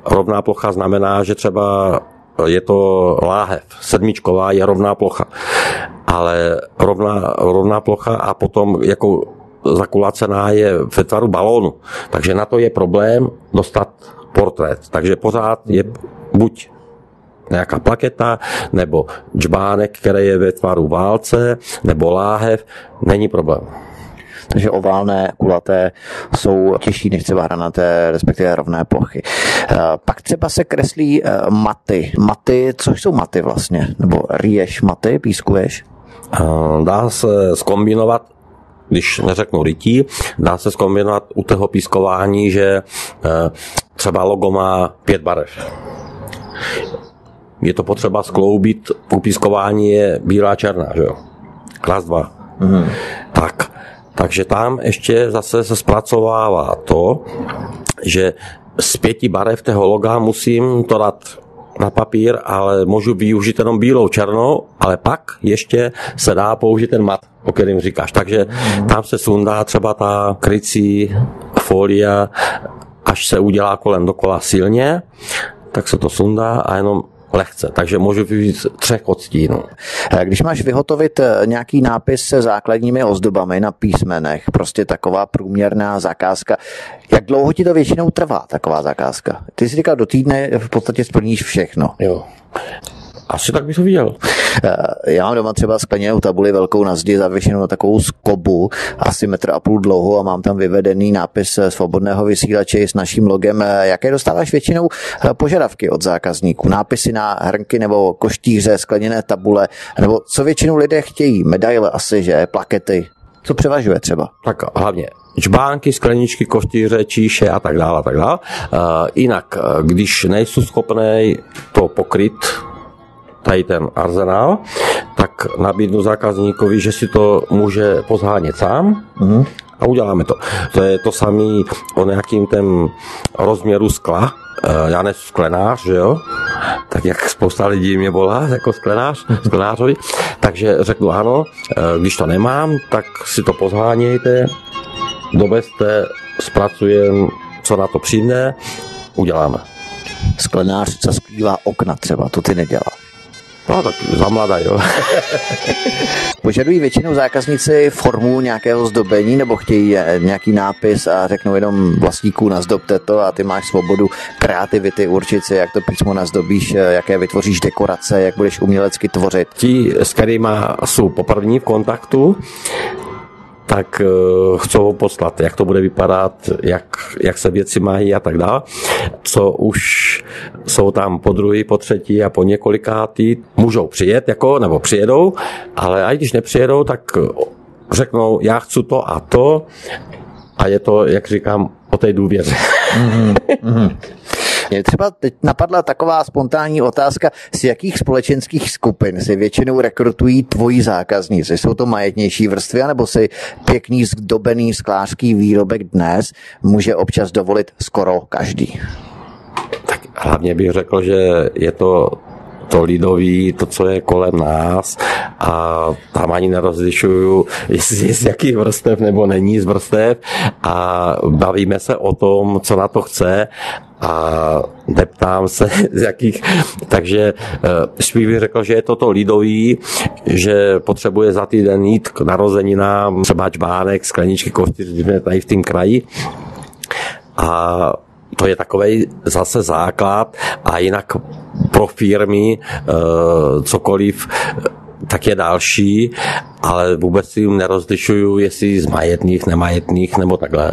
Rovná plocha znamená, že třeba je to láhev, sedmičková je rovná plocha. Ale rovná, rovná plocha a potom jako zakulacená je ve tvaru balónu. Takže na to je problém dostat portrét. Takže pořád je buď nějaká plaketa, nebo džbánek, který je ve tvaru válce, nebo láhev, není problém. Takže oválné, kulaté jsou těžší než třeba hranaté, respektive rovné plochy. Eh, pak třeba se kreslí eh, maty. Maty, což jsou maty vlastně? Nebo rýješ maty, pískuješ? Eh, dá se skombinovat když neřeknu rytí, dá se zkombinovat u toho pískování, že třeba logo má pět barev. Je to potřeba skloubit, u pískování je bílá černá, že jo? Klas dva. Mm. Tak, takže tam ještě zase se zpracovává to, že z pěti barev toho loga musím to dát na papír, ale můžu využít jenom bílou, černou, ale pak ještě se dá použít ten mat, o kterém říkáš. Takže tam se sundá třeba ta krycí folia, až se udělá kolem dokola silně, tak se to sundá a jenom lehce, takže můžu využít třech odstínů. Eh, když máš vyhotovit eh, nějaký nápis se základními ozdobami na písmenech, prostě taková průměrná zakázka, jak dlouho ti to většinou trvá, taková zakázka? Ty jsi říkal, do týdne v podstatě splníš všechno. Jo. Asi tak bych to viděl. Eh, já mám doma třeba skleněnou tabuli velkou na zdi zavěšenou na takovou skobu, asi metr a půl dlouhou a mám tam vyvedený nápis eh, svobodného vysílače s naším logem. Eh, jaké dostáváš většinou požadavky od zákazníků? Nápisy na hrnky nebo koštíře, skleněné tabule, nebo co většinou lidé chtějí? Medaile asi, že? Plakety? Co převažuje třeba? Tak hlavně čbánky, skleničky, koštíře, číše a tak dále. A tak dále. Uh, jinak, když nejsou schopné to pokryt tady ten arzenál, tak nabídnu zákazníkovi, že si to může pozhánět sám mm-hmm. a uděláme to. To je to samé o nějakým tém rozměru skla, Eh, já ne sklenář, že jo? Tak jak spousta lidí mě volá jako sklenář, sklenářovi. Takže řeknu ano, eh, když to nemám, tak si to pozhánějte, dovezte, zpracujem, co na to přijde, uděláme. Sklenář, co skrývá okna třeba, to ty nedělá. No tak za mladá, jo. Požadují většinou zákazníci formu nějakého zdobení nebo chtějí eh, nějaký nápis a řeknou jenom vlastníků nazdobte to a ty máš svobodu kreativity určit si, jak to písmo nazdobíš, eh, jaké vytvoříš dekorace, jak budeš umělecky tvořit. Ti, s kterými jsou poprvní v kontaktu, tak chcou poslat, jak to bude vypadat, jak, jak se věci mají a tak dále. Co už jsou tam po druhý, po třetí a po několikátý, můžou přijet, jako, nebo přijedou, ale i když nepřijedou, tak řeknou, já chci to a to a je to, jak říkám, o té důvěře. Mm-hmm. Mě třeba teď napadla taková spontánní otázka, z jakých společenských skupin si většinou rekrutují tvoji zákazníci? Jsou to majetnější vrstvy, nebo si pěkný zdobený sklářský výrobek dnes může občas dovolit skoro každý? Tak hlavně bych řekl, že je to to lidový, to, co je kolem nás. A tam ani nerozlišuju, jestli je z jakých vrstev nebo není z vrstev. A bavíme se o tom, co na to chce. A neptám se, z jakých, takže eh, spíš bych řekl, že je to to lidový, že potřebuje za týden jít k narozeninám, třeba čbánek, skleničky jsme tady v tom kraji. A to je takový zase základ a jinak pro firmy eh, cokoliv tak je další, ale vůbec si jim nerozlišuju, jestli z majetných, nemajetných nebo takhle.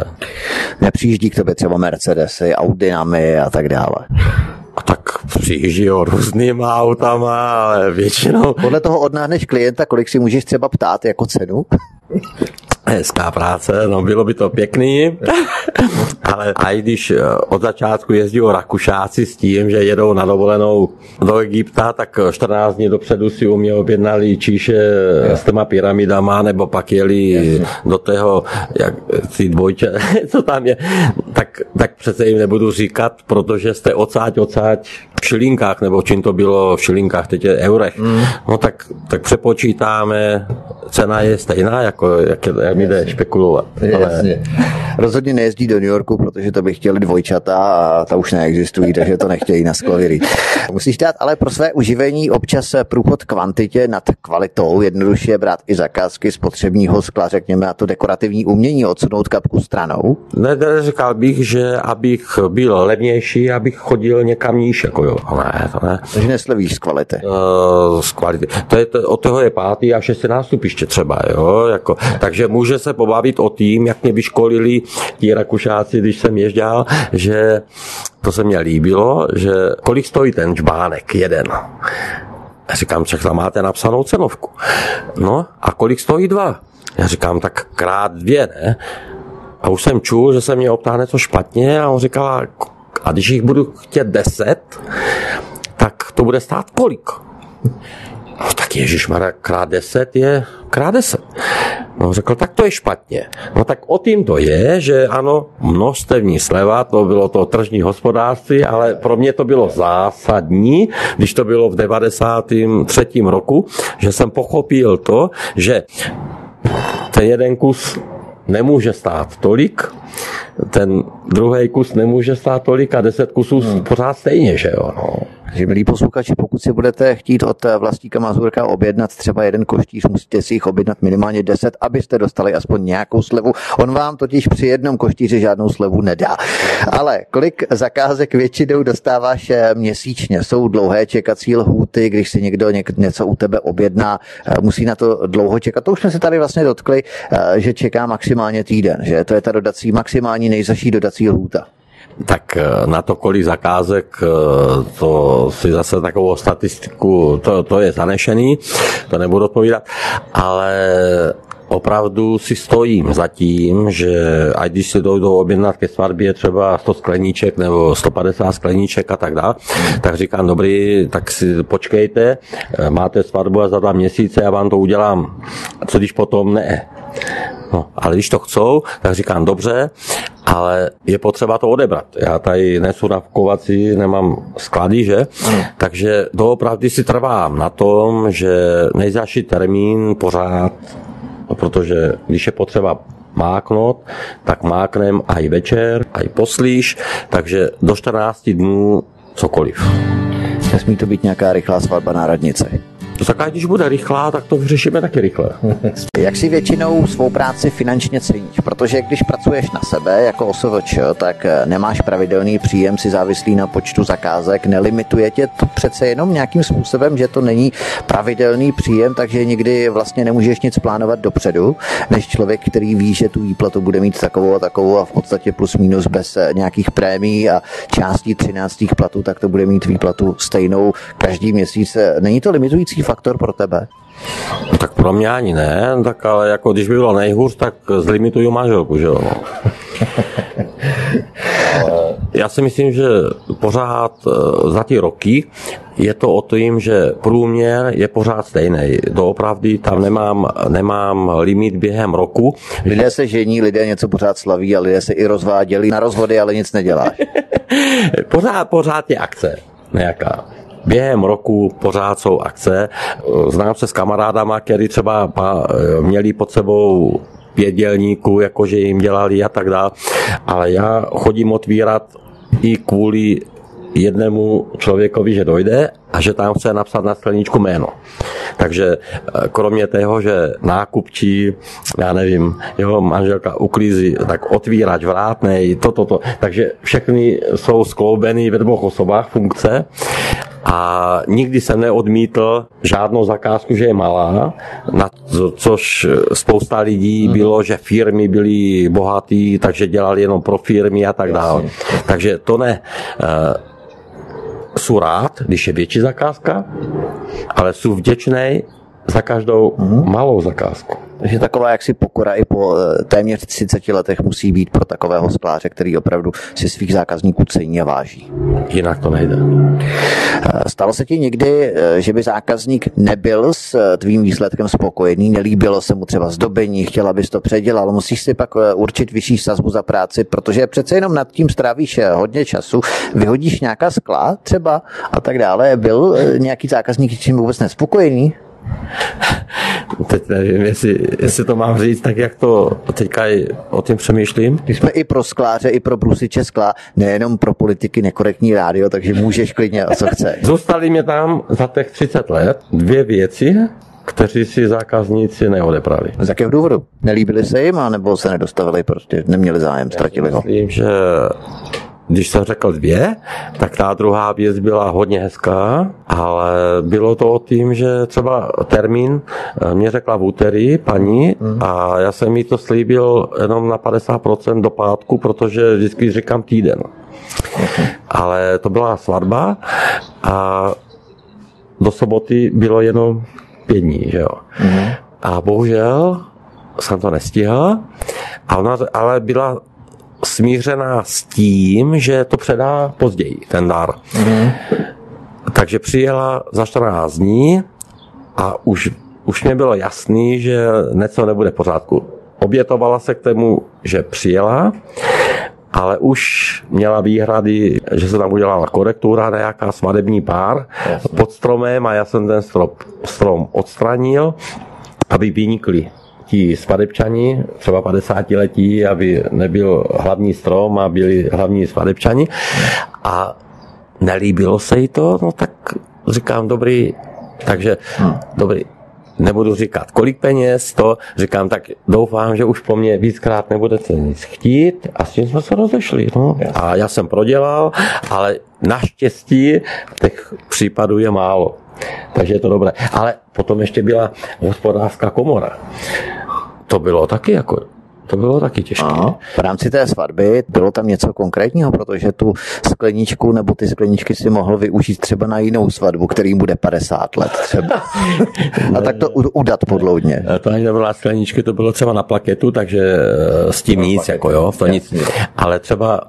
Nepřijíždí k tobě třeba Mercedesy, Audinami a tak dále. A tak přijíždí jo různýma autama, ale většinou... Podle toho odnáhneš klienta, kolik si můžeš třeba ptát jako cenu? Hezká práce, no bylo by to pěkný, ale a i když eh, od začátku jezdí o Rakušáci s tím, že jedou na dovolenou do Egypta, tak 14 dní dopředu si u mě objednali číše s těma pyramidama, nebo pak jeli Jasně. do tého, jak ty dvojče, co tam je, tak, tak přece jim nebudu říkat, protože jste odsáď, odsáď v šilinkách, nebo čím to bylo v šilinkách, teď je eurech. Mm. No tak, tak přepočítáme, cena je stejná, jako jak, jak mi jde špekulovat. Jasně. Rozhodně nejezdí do New Yorku, protože to by chtěli dvojčata a ta už neexistují, takže to nechtějí na sklověrý. Musíš dát ale pro své uživení občas průchod kvantitě nad kvalitou, jednoduše brát i zakázky spotřebního skla, řekněme, a to dekorativní umění odsunout kapku stranou. Ne, neříkal bych, že abych byl levnější, abych chodil někam níž, jako jo. Ne, to ne. Takže neslevíš z kvality. Uh, z kvality. To je, to, od toho je pátý a šestý nástupiště třeba, jo. Jako, takže může se pobavit o tím, jak mě vyškolili ti Rakušáci, když jsem ježděl, že to se mně líbilo, že kolik stojí ten čbánek jeden. Já říkám, ček tam máte napsanou cenovku. No a kolik stojí dva? Já říkám, tak krát dvě, ne? A už jsem čul, že se mě optá něco špatně a on říkal, a když jich budu chtět deset, tak to bude stát kolik? No tak Ježíš krát deset je krát deset. No řekl, tak to je špatně. No tak o tím to je, že ano, množstevní sleva, to bylo to tržní hospodářství, ale pro mě to bylo zásadní, když to bylo v 93. roku, že jsem pochopil to, že ten jeden kus nemůže stát tolik, ten druhý kus nemůže stát tolik a deset kusů hmm. pořád stejně, že jo. No. Milí posluchači, pokud si budete chtít od vlastníka Mazurka objednat třeba jeden koštíř, musíte si jich objednat minimálně 10, abyste dostali aspoň nějakou slevu. On vám totiž při jednom koštíři žádnou slevu nedá. Ale kolik zakázek většinou dostáváš eh, měsíčně? Jsou dlouhé čekací lhůty, když si někdo něco u tebe objedná, eh, musí na to dlouho čekat. To už jsme se tady vlastně dotkli, eh, že čeká maximálně týden, že to je ta dodací, maximální nejzaší dodací lhůta tak eh, na to, kolik zakázek, eh, to si zase takovou statistiku, to, to je zanešený, to nebudu odpovídat, ale opravdu si stojím za tím, že ať když si dojdou objednat ke svatbě třeba 100 skleníček nebo 150 skleníček a tak dále, tak říkám, dobrý, tak si počkejte, eh, máte svatbu a za dva měsíce já vám to udělám. Co když potom ne? No, ale když to chcou, tak říkám dobře, ale je potřeba to odebrat. Já tady nesu nafukovací, nemám sklady, že? Hmm. Takže doopravdy si trvám na tom, že nejzaší termín pořád, protože když je potřeba máknout, tak máknem aj večer, aj poslíš, takže do 14 dnů cokoliv. Nesmí to být nějaká rychlá svatba na radnici. To tak když bude rychlá, tak to vyřešíme taky rychle. Jak si většinou svou práci finančně ceníš? Protože když pracuješ na sebe jako OSVČ, tak eh, nemáš pravidelný příjem, si závislý na počtu zakázek, nelimituje tě to přece jenom nějakým způsobem, že to není pravidelný příjem, takže nikdy vlastně nemůžeš nic plánovat dopředu, než člověk, který ví, že tu výplatu bude mít takovou a takovou a v podstatě plus minus bez eh, nějakých prémií a částí 13. platů, tak to bude mít výplatu stejnou každý měsíc. Není to limitující faktor pro tebe? No, tak pro mě ani ne, tak ale jako když by bylo nejhůř, tak zlimituju manželku, že jo. No. Já si myslím, že pořád eh, za ty roky je to o tom, že průměr je pořád stejný. Doopravdy tam nemám, nemám limit během roku. Lidé se žení, lidé něco pořád slaví a lidé se i rozváděli na rozvody, ale nic nedělá. pořád, pořád je akce nějaká během roku pořád jsou akce. Znám se s kamarádama, který třeba měli pod sebou pět dělníků, jakože jim dělali a tak dále. Ale já chodím otvírat i kvůli jednému člověkovi, že dojde a že tam chce napsat na skleničku jméno. Takže eh, kromě toho, že nákupčí, já nevím, jeho manželka uklízí, tak otvírač, vrátnej, toto, to, to. Takže všechny jsou skloubeny ve dvou osobách funkce a nikdy jsem neodmítl žádnou zakázku, že je malá, na to, což spousta lidí mm. bylo, že firmy byly bohatý, takže dělali jenom pro firmy a tak dále. Takže to ne. Uh, jsou rád, když je větší zakázka, ale jsou vděčný za každou mm-hmm. malou zakázku. Takže taková jaksi pokora i po eh, téměř 30 letech musí být pro takového skláře, který opravdu si svých zákazníků cení a váží. Jinak to nejde. Eh, stalo se ti někdy, eh, že by zákazník nebyl s tvým výsledkem spokojený, nelíbilo se mu třeba zdobení, chtěla bys to předělal, musíš si pak určit vyšší sazbu za práci, protože přece jenom nad tím strávíš hodně času, vyhodíš nějaká skla třeba a tak dále. Byl nějaký zákazník tím vůbec nespokojený? Teď nevím, jestli, jestli to mám říct tak, jak to teďka o tím přemýšlím. My jsme i pro skláře, i pro brusiče skla, nejenom pro politiky nekorektní rádio, takže můžeš klidně, co chce. Zůstali mě tam za těch 30 let dvě věci, kteří si zákazníci neodeprali. Z jakého důvodu? Nelíbili se jim, nebo se nedostavili, prostě neměli zájem, ztratili ho? Myslím, že když jsem řekl dvě, tak ta druhá věc byla hodně hezká, ale bylo to o tím, že třeba termín eh, mě řekla v úterý paní mhm. a já jsem jí to slíbil jenom na 50% do pátku, protože vždycky říkám týden. Ale to byla svatba a do soboty bylo jenom pět dní, že jo. Mhm. A bohužel jsem to nestihl, a ona, ale byla smířená s tím, že to předá později, ten dar. Mm. Takže přijela za 14 dní a už, už mě bylo jasný, že něco nebude v pořádku. Obětovala se k tomu, že přijela, ale už měla výhrady, že se tam udělala korektura, nějaká svadební pár Jasně. pod stromem a já jsem ten strop, strom odstranil, aby vynikli ti svadebčani, třeba 50 letí, aby nebyl hlavní strom a byli hlavní svadebčani. A nelíbilo se jí to, no tak říkám, dobrý, takže hmm. dobrý, nebudu říkat, kolik peněz, to říkám, tak doufám, že už po mně víckrát nebudete nic chtít a s tím jsme se rozešli. No. A já jsem prodělal, ale naštěstí těch případů je málo. Takže je to dobré. Ale potom ještě byla hospodářská komora to bylo taky jako to bylo taky těžké. Aha. V rámci té svatby bylo tam něco konkrétního, protože tu skleničku nebo ty skleničky si mohl využít třeba na jinou svatbu, kterým bude 50 let třeba. A tak to udat podloudně. To ani nebylo na skleničky, to bylo třeba na plaketu, takže eh, s tím nic, jako jo, to nic. Ale třeba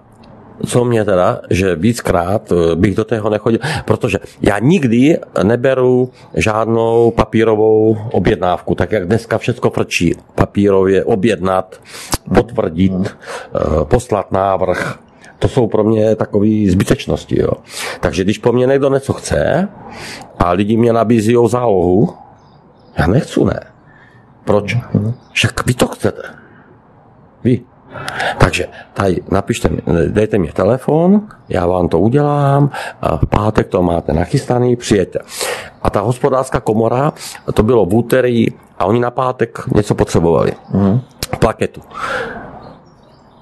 co mě teda, že víckrát eh, bych do toho nechodil, protože já nikdy neberu žádnou papírovou objednávku, tak jak dneska všechno frčí. Papírově objednat, potvrdit, eh, poslat návrh, to jsou pro mě takové zbytečnosti. Jo. Takže když po mně někdo něco chce a lidi mě nabízí zálohu, já nechci, ne. Proč? Však vy to chcete. Vy. Takže tady napište, dejte mi telefon, já vám to udělám, a v pátek to máte nachystaný, přijete. A ta hospodářská komora, to bylo v úterý a oni na pátek něco potřebovali. Mm. Plaketu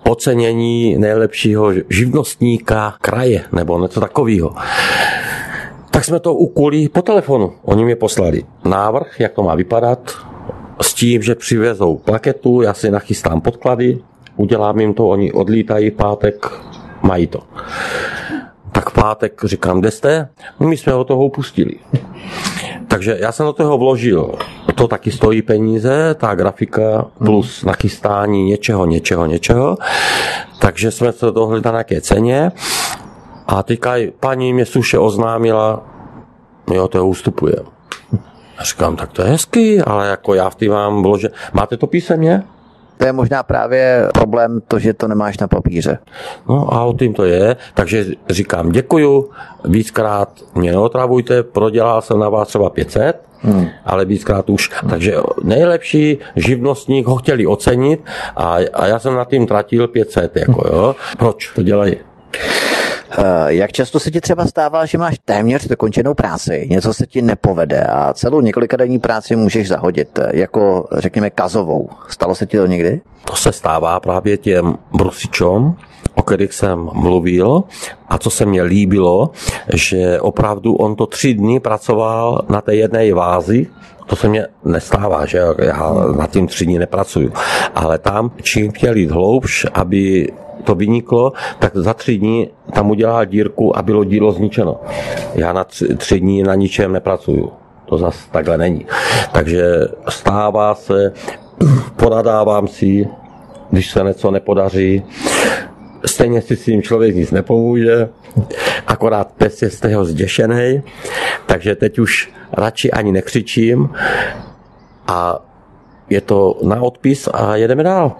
ocenění nejlepšího živnostníka kraje nebo něco takového. Tak jsme to ukuli po telefonu. Oni mi poslali návrh, jak to má vypadat, s tím, že přivezou plaketu, já si nachystám podklady, udělám jim to, oni odlítají pátek, mají to. Tak pátek říkám, kde jste? No, my jsme ho toho upustili. Takže já jsem do toho vložil. To taky stojí peníze, ta grafika plus nachystání něčeho, něčeho, něčeho. Takže jsme se dohli na nějaké ceně. A teďka paní mě suše oznámila, jo, to ustupuje. A říkám, tak to je hezký, ale jako já v tým mám vložen. Máte to písemně? To je možná právě problém to, že to nemáš na papíře. No a o tím to je, takže říkám děkuju, víckrát mě neotravujte, prodělal jsem na vás třeba 500, Hmm. ale víckrát už. Hmm. Takže nejlepší živnostník ho chtěli ocenit a, a já jsem na tím tratil 500. Jako, jo. Proč to dělají? Eh, jak často se ti třeba stává, že máš téměř dokončenou práci, něco se ti nepovede a celou několika denní práci můžeš zahodit, eh, jako řekněme kazovou. Stalo se ti to někdy? To se stává právě těm brusičům, o kterých jsem mluvil a co se mně líbilo, že opravdu on to tři dny pracoval na té jedné vázi, to se mně nestává, že já na tím tři dny nepracuju. Ale tam, čím chtěl jít hloubš, aby to vyniklo, tak za tři dní tam udělá dírku a bylo dílo zničeno. Já na tři, tři dní na ničem nepracuju. To zase takhle není. Takže stává se, podadávám si, když se něco nepodaří, stejně si s tím člověk nic nepomůže, akorát pes je z toho zděšený, takže teď už radši ani nekřičím a je to na odpis a jedeme dál.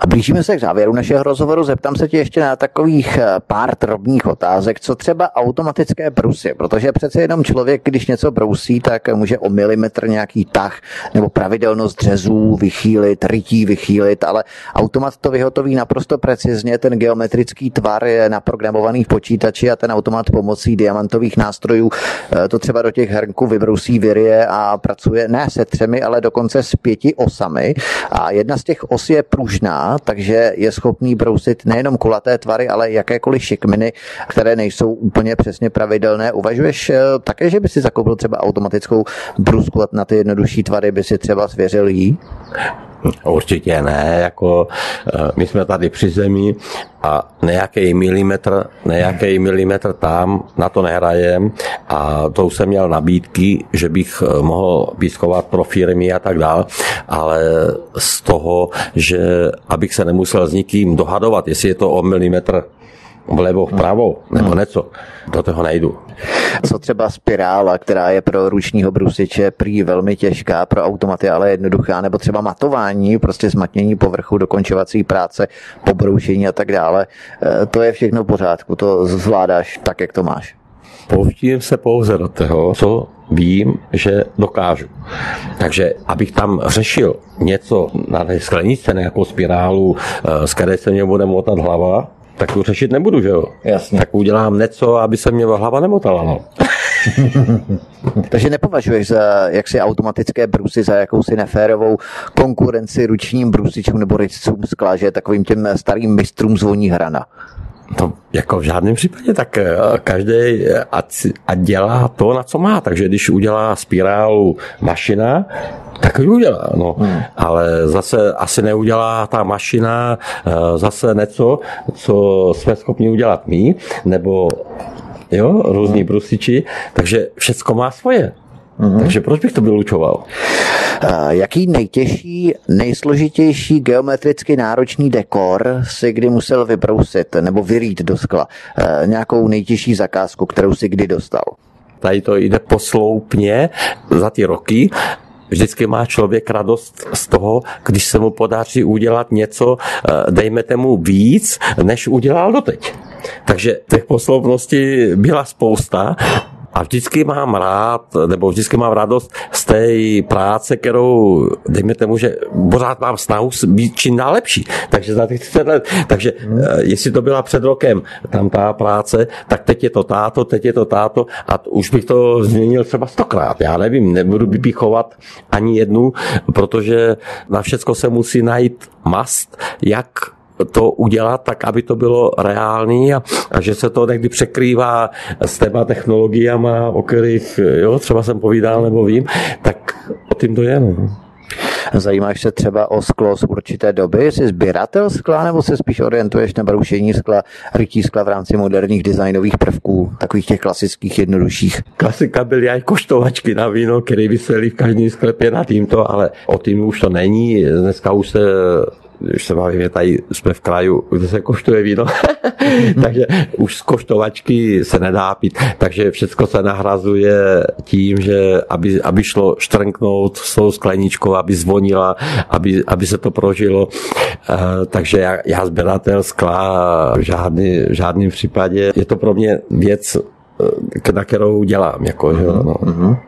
A blížíme se k závěru našeho rozhovoru. Zeptám se tě ještě na takových eh, pár drobných otázek, co třeba automatické brusy, protože přece jenom člověk, když něco brousí, tak může o milimetr nějaký tah nebo pravidelnost řezů vychýlit, rytí vychýlit, ale automat to vyhotoví naprosto precizně, ten geometrický tvar je naprogramovaný v počítači a ten automat pomocí diamantových nástrojů eh, to třeba do těch hrnků vybrousí, vyrie a pracuje ne se třemi, ale dokonce s pěti osami a jedna z těch os je pružná, takže je schopný brousit nejenom kulaté tvary, ale jakékoliv šikminy, které nejsou úplně přesně pravidelné. Uvažuješ eh, také, že by si zakoupil třeba automatickou brusku na ty jednodušší tvary, by si třeba svěřil jí? Určitě ne, jako eh, my jsme tady při zemi a nějaký milimetr, nějaký milimetr tam, na to nehrajem a to už jsem měl nabídky, že bych eh, mohl pískovat pro firmy a tak dál, ale z toho, že abych se nemusel s nikým dohadovat, jestli je to o milimetr vlevo, vpravo, nebo hmm. něco. Do toho nejdu. Co třeba spirála, která je pro ručního brusiče prý velmi těžká, pro automaty ale jednoduchá, nebo třeba matování, prostě zmatnění povrchu, dokončovací práce, pobroušení a tak dále. E, to je všechno v pořádku, to zvládáš tak, jak to máš. Pouštím se pouze do toho, co vím, že dokážu. Takže abych tam řešil něco na té sklenice, nějakou spirálu, z e, které se mě bude motat hlava, tak to řešit nebudu, že jo? Jasně. Tak udělám něco, aby se mě hlava nemotala, no. Takže nepovažuješ za jaksi automatické brusy za jakousi neférovou konkurenci ručním brusičům nebo rycům skla, že takovým těm starým mistrům zvoní hrana? To jako v žádném případě, tak eh, každý ať, ať dělá to, na co má. Takže když udělá spirálu mašina, tak ji udělá. No. Hmm. Ale zase asi neudělá ta mašina eh, zase něco, co jsme schopni udělat my, nebo jo, různí hmm. brusiči, takže všecko má svoje. Mm-hmm. Takže proč bych to vylučoval? Jaký nejtěžší, nejsložitější geometricky náročný dekor si kdy musel vybrousit nebo vyrít do skla? Nějakou nejtěžší zakázku, kterou si kdy dostal? Tady to jde posloupně za ty roky vždycky má člověk radost z toho, když se mu podaří udělat něco, dejme tomu víc, než udělal doteď. Takže těch posloupností byla spousta a vždycky mám rád, nebo vždycky mám radost z té práce, kterou, dejme tomu, že pořád mám snahu být čím dál lepší. Takže za těch 30 let. Takže hmm. jestli to byla před rokem tam ta práce, tak teď je to táto, teď je to táto a už bych to změnil třeba stokrát. Já nevím, nebudu vypichovat ani jednu, protože na všecko se musí najít mast, jak to udělat tak, aby to bylo reálný a, a že se to někdy překrývá s těma technologiemi, o kterých jo, třeba jsem povídal nebo vím, tak o tím to je. No. Zajímáš se třeba o sklo z určité doby? Jsi sběratel skla nebo se spíš orientuješ na broušení skla, rytí skla v rámci moderních designových prvků, takových těch klasických jednodušších? Klasika byly aj koštovačky na víno, které vysely v každém sklepě na týmto, ale o tím už to není. Dneska už se když se bavíme, tady jsme v kraju, kde se koštuje víno, takže už z koštovačky se nedá pít, takže všechno se nahrazuje tím, že aby, aby šlo štrnknout s tou skleničkou, aby zvonila, aby, aby se to prožilo. Uh, takže já, já sběratel skla v, žádný, v žádném případě. Je to pro mě věc, na kterou dělám. Jako, že, no. uh-huh.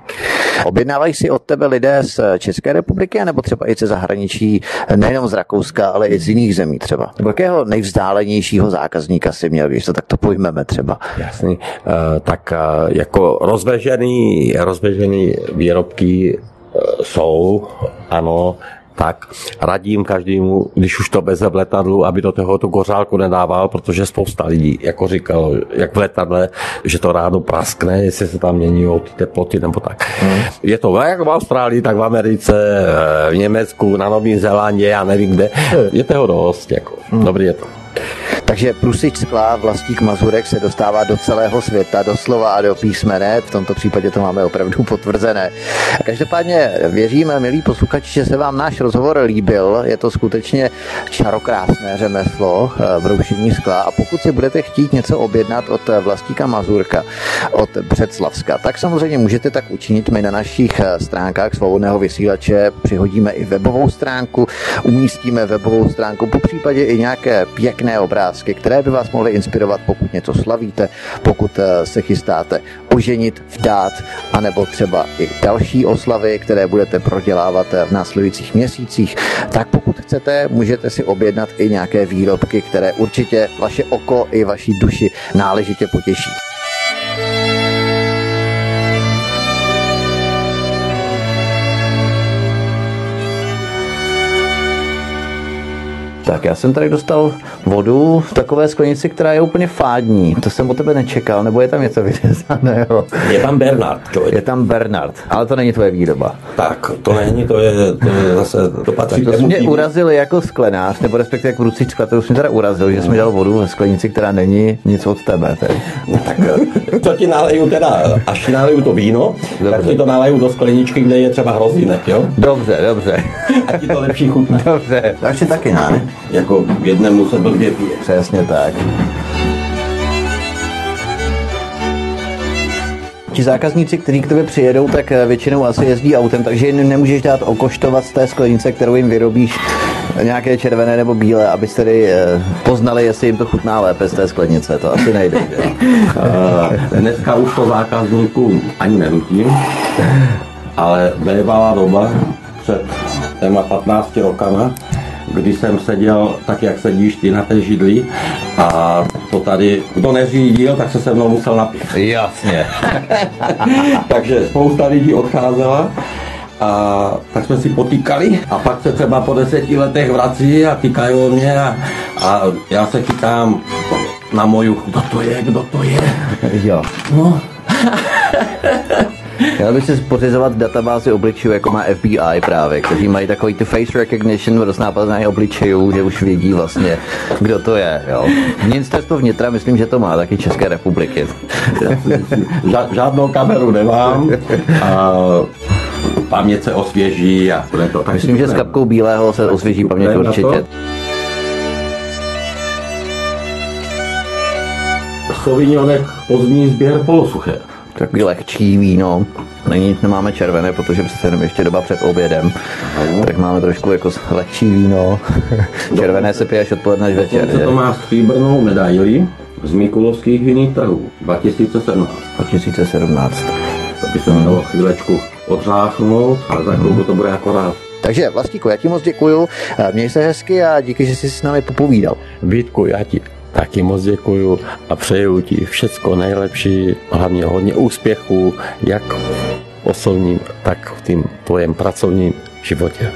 Objednávají si od tebe lidé z České republiky, nebo třeba i ze zahraničí, nejenom z Rakouska, ale i z jiných zemí třeba? Nebo jakého nejvzdálenější zákazníka si měl, když to takto pojmeme třeba? Jasný. Uh, tak uh, jako rozvežený, rozvežený výrobky uh, jsou, ano, tak radím každému, když už to bez v letadlu, aby do toho tu kořálku nedával, protože spousta lidí, jako říkalo, jak v letadle, že to rádo praskne, jestli se tam mění ty teploty nebo tak. Hmm. Je to jak v Austrálii, tak v Americe, v Německu, na Novém Zélandě, já nevím kde. Je toho dost, jako. Hmm. Dobrý je to. Takže prusič skla vlastník Mazurek se dostává do celého světa, do slova a do písmene. V tomto případě to máme opravdu potvrzené. Každopádně věřím, milí posluchači, že se vám náš rozhovor líbil. Je to skutečně čarokrásné řemeslo eh, broušení skla a pokud si budete chtít něco objednat od vlastníka Mazurka, od Břeclavska, tak samozřejmě můžete tak učinit. My na našich eh, stránkách svobodného vysílače přihodíme i webovou stránku, umístíme webovou stránku, po případě i nějaké pěkné obrázky otázky, které by vás mohly inspirovat, pokud něco slavíte, pokud eh, se chystáte oženit, vdát, anebo třeba i další oslavy, které budete prodělávat eh, v následujících měsících, tak pokud chcete, můžete si objednat i nějaké výrobky, které určitě vaše oko i vaší duši náležitě potěší. Tak já jsem tady dostal vodu v takové sklenici, která je úplně fádní. To jsem o tebe nečekal, nebo je tam něco vyřezaného? Je tam Bernard. Člověk. Je tam Bernard, ale to není tvoje výroba. Tak, to není, to je, to je zase, to patří tak to mě urazili jako sklenář, nebo respektive jako ruci skla, to už mě teda urazil, že jsme dal vodu ve sklenici, která není nic od tebe. Tedy. No, tak to ti naleju teda, až ti naleju to víno, dobře. tak ti to naleju do skleničky, kde je třeba hrozínek, jo? Dobře, dobře. A ti to lepší chutná. Dobře. Takže taky ne? Jako jednému se blbě pije. Přesně tak. Ti zákazníci, kteří k tobě přijedou, tak eh, většinou asi jezdí autem, takže jim nemůžeš dát okoštovat z té sklenice, kterou jim vyrobíš nějaké červené nebo bílé, aby tedy eh, poznali, jestli jim to chutná lépe z té sklenice. To asi nejde. Že? Dneska už to zákazníkům ani nenutím, ale bývalá doba před téma 15 rokama, kdy jsem seděl tak, jak sedíš ty na té židli a to tady, kdo neřídil, tak se se mnou musel napít. Jasně. Takže spousta lidí odcházela a tak jsme si potýkali a pak se třeba po deseti letech vrací a týkají mě a, a já se chytám na moju, kdo to je, kdo to je. Jo. No. Měl by si pořizovat databázy obličejů, jako má FBI právě, kteří mají takový ty face recognition roznápadání obličejů, že už vědí vlastně, kdo to je. Jo. Ministerstvo vnitra, myslím, že to má taky České republiky. Žádnou kameru nemám. A paměť se osvěží a bude to tak. Myslím, že s kapkou bílého se osvěží paměť určitě. Sauvignonek pozdní sběr polosuché. Takový lehčí víno. Není, nemáme červené, protože přece jenom ještě doba před obědem. Ano. Tak máme trošku jako lehčí víno. červené se pije až odpoledne až večer. To má stříbrnou medaili z Mikulovských vinných trhů 2017. 2017. To by se mělo chvílečku odřáchnout a za chvilku to bude akorát. Takže Vlastíku, já ti moc děkuju, měj se hezky a díky, že jsi s námi popovídal. Vítku, já ti taky moc děkuju a přeju ti všecko nejlepší, hlavně hodně úspěchů, jak osobním, tak v tím tvojem pracovním životě.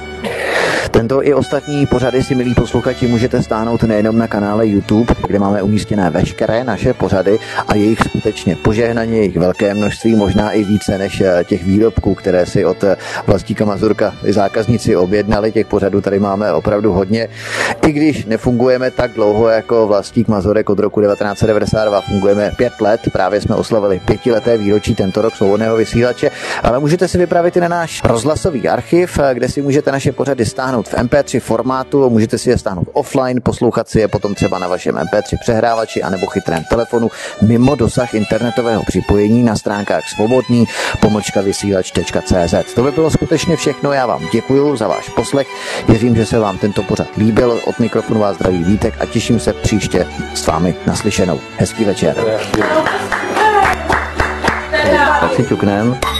Tento i ostatní pořady si, milí posluchači, můžete stáhnout nejenom na kanále YouTube, kde máme umístěné veškeré naše pořady a jejich skutečně požehnaně, jejich velké množství, možná i více než eh, těch výrobků, které si od eh, vlastníka Mazurka zákazníci objednali. Těch pořadů tady máme opravdu hodně. I když nefungujeme tak dlouho jako vlastník Mazurek od roku 1992, fungujeme pět let, právě jsme oslavili pětileté výročí tento rok svobodného vysílače, ale můžete si vypravit i na náš rozhlasový archiv, eh, kde si můžete naše pořady stáhnout stáhnout v MP3 formátu, můžete si je stáhnout offline, poslouchat si je potom třeba na vašem MP3 přehrávači anebo chytrém telefonu mimo dosah internetového připojení na stránkách svobodný pomlčka vysílač.cz. To by bylo skutečně všechno, já vám děkuji za váš poslech, věřím, že se vám tento pořad líbil, od mikrofonu vás zdraví Vítek a těším se příště s vámi naslyšenou. Hezký večer. Tak si ťuknem.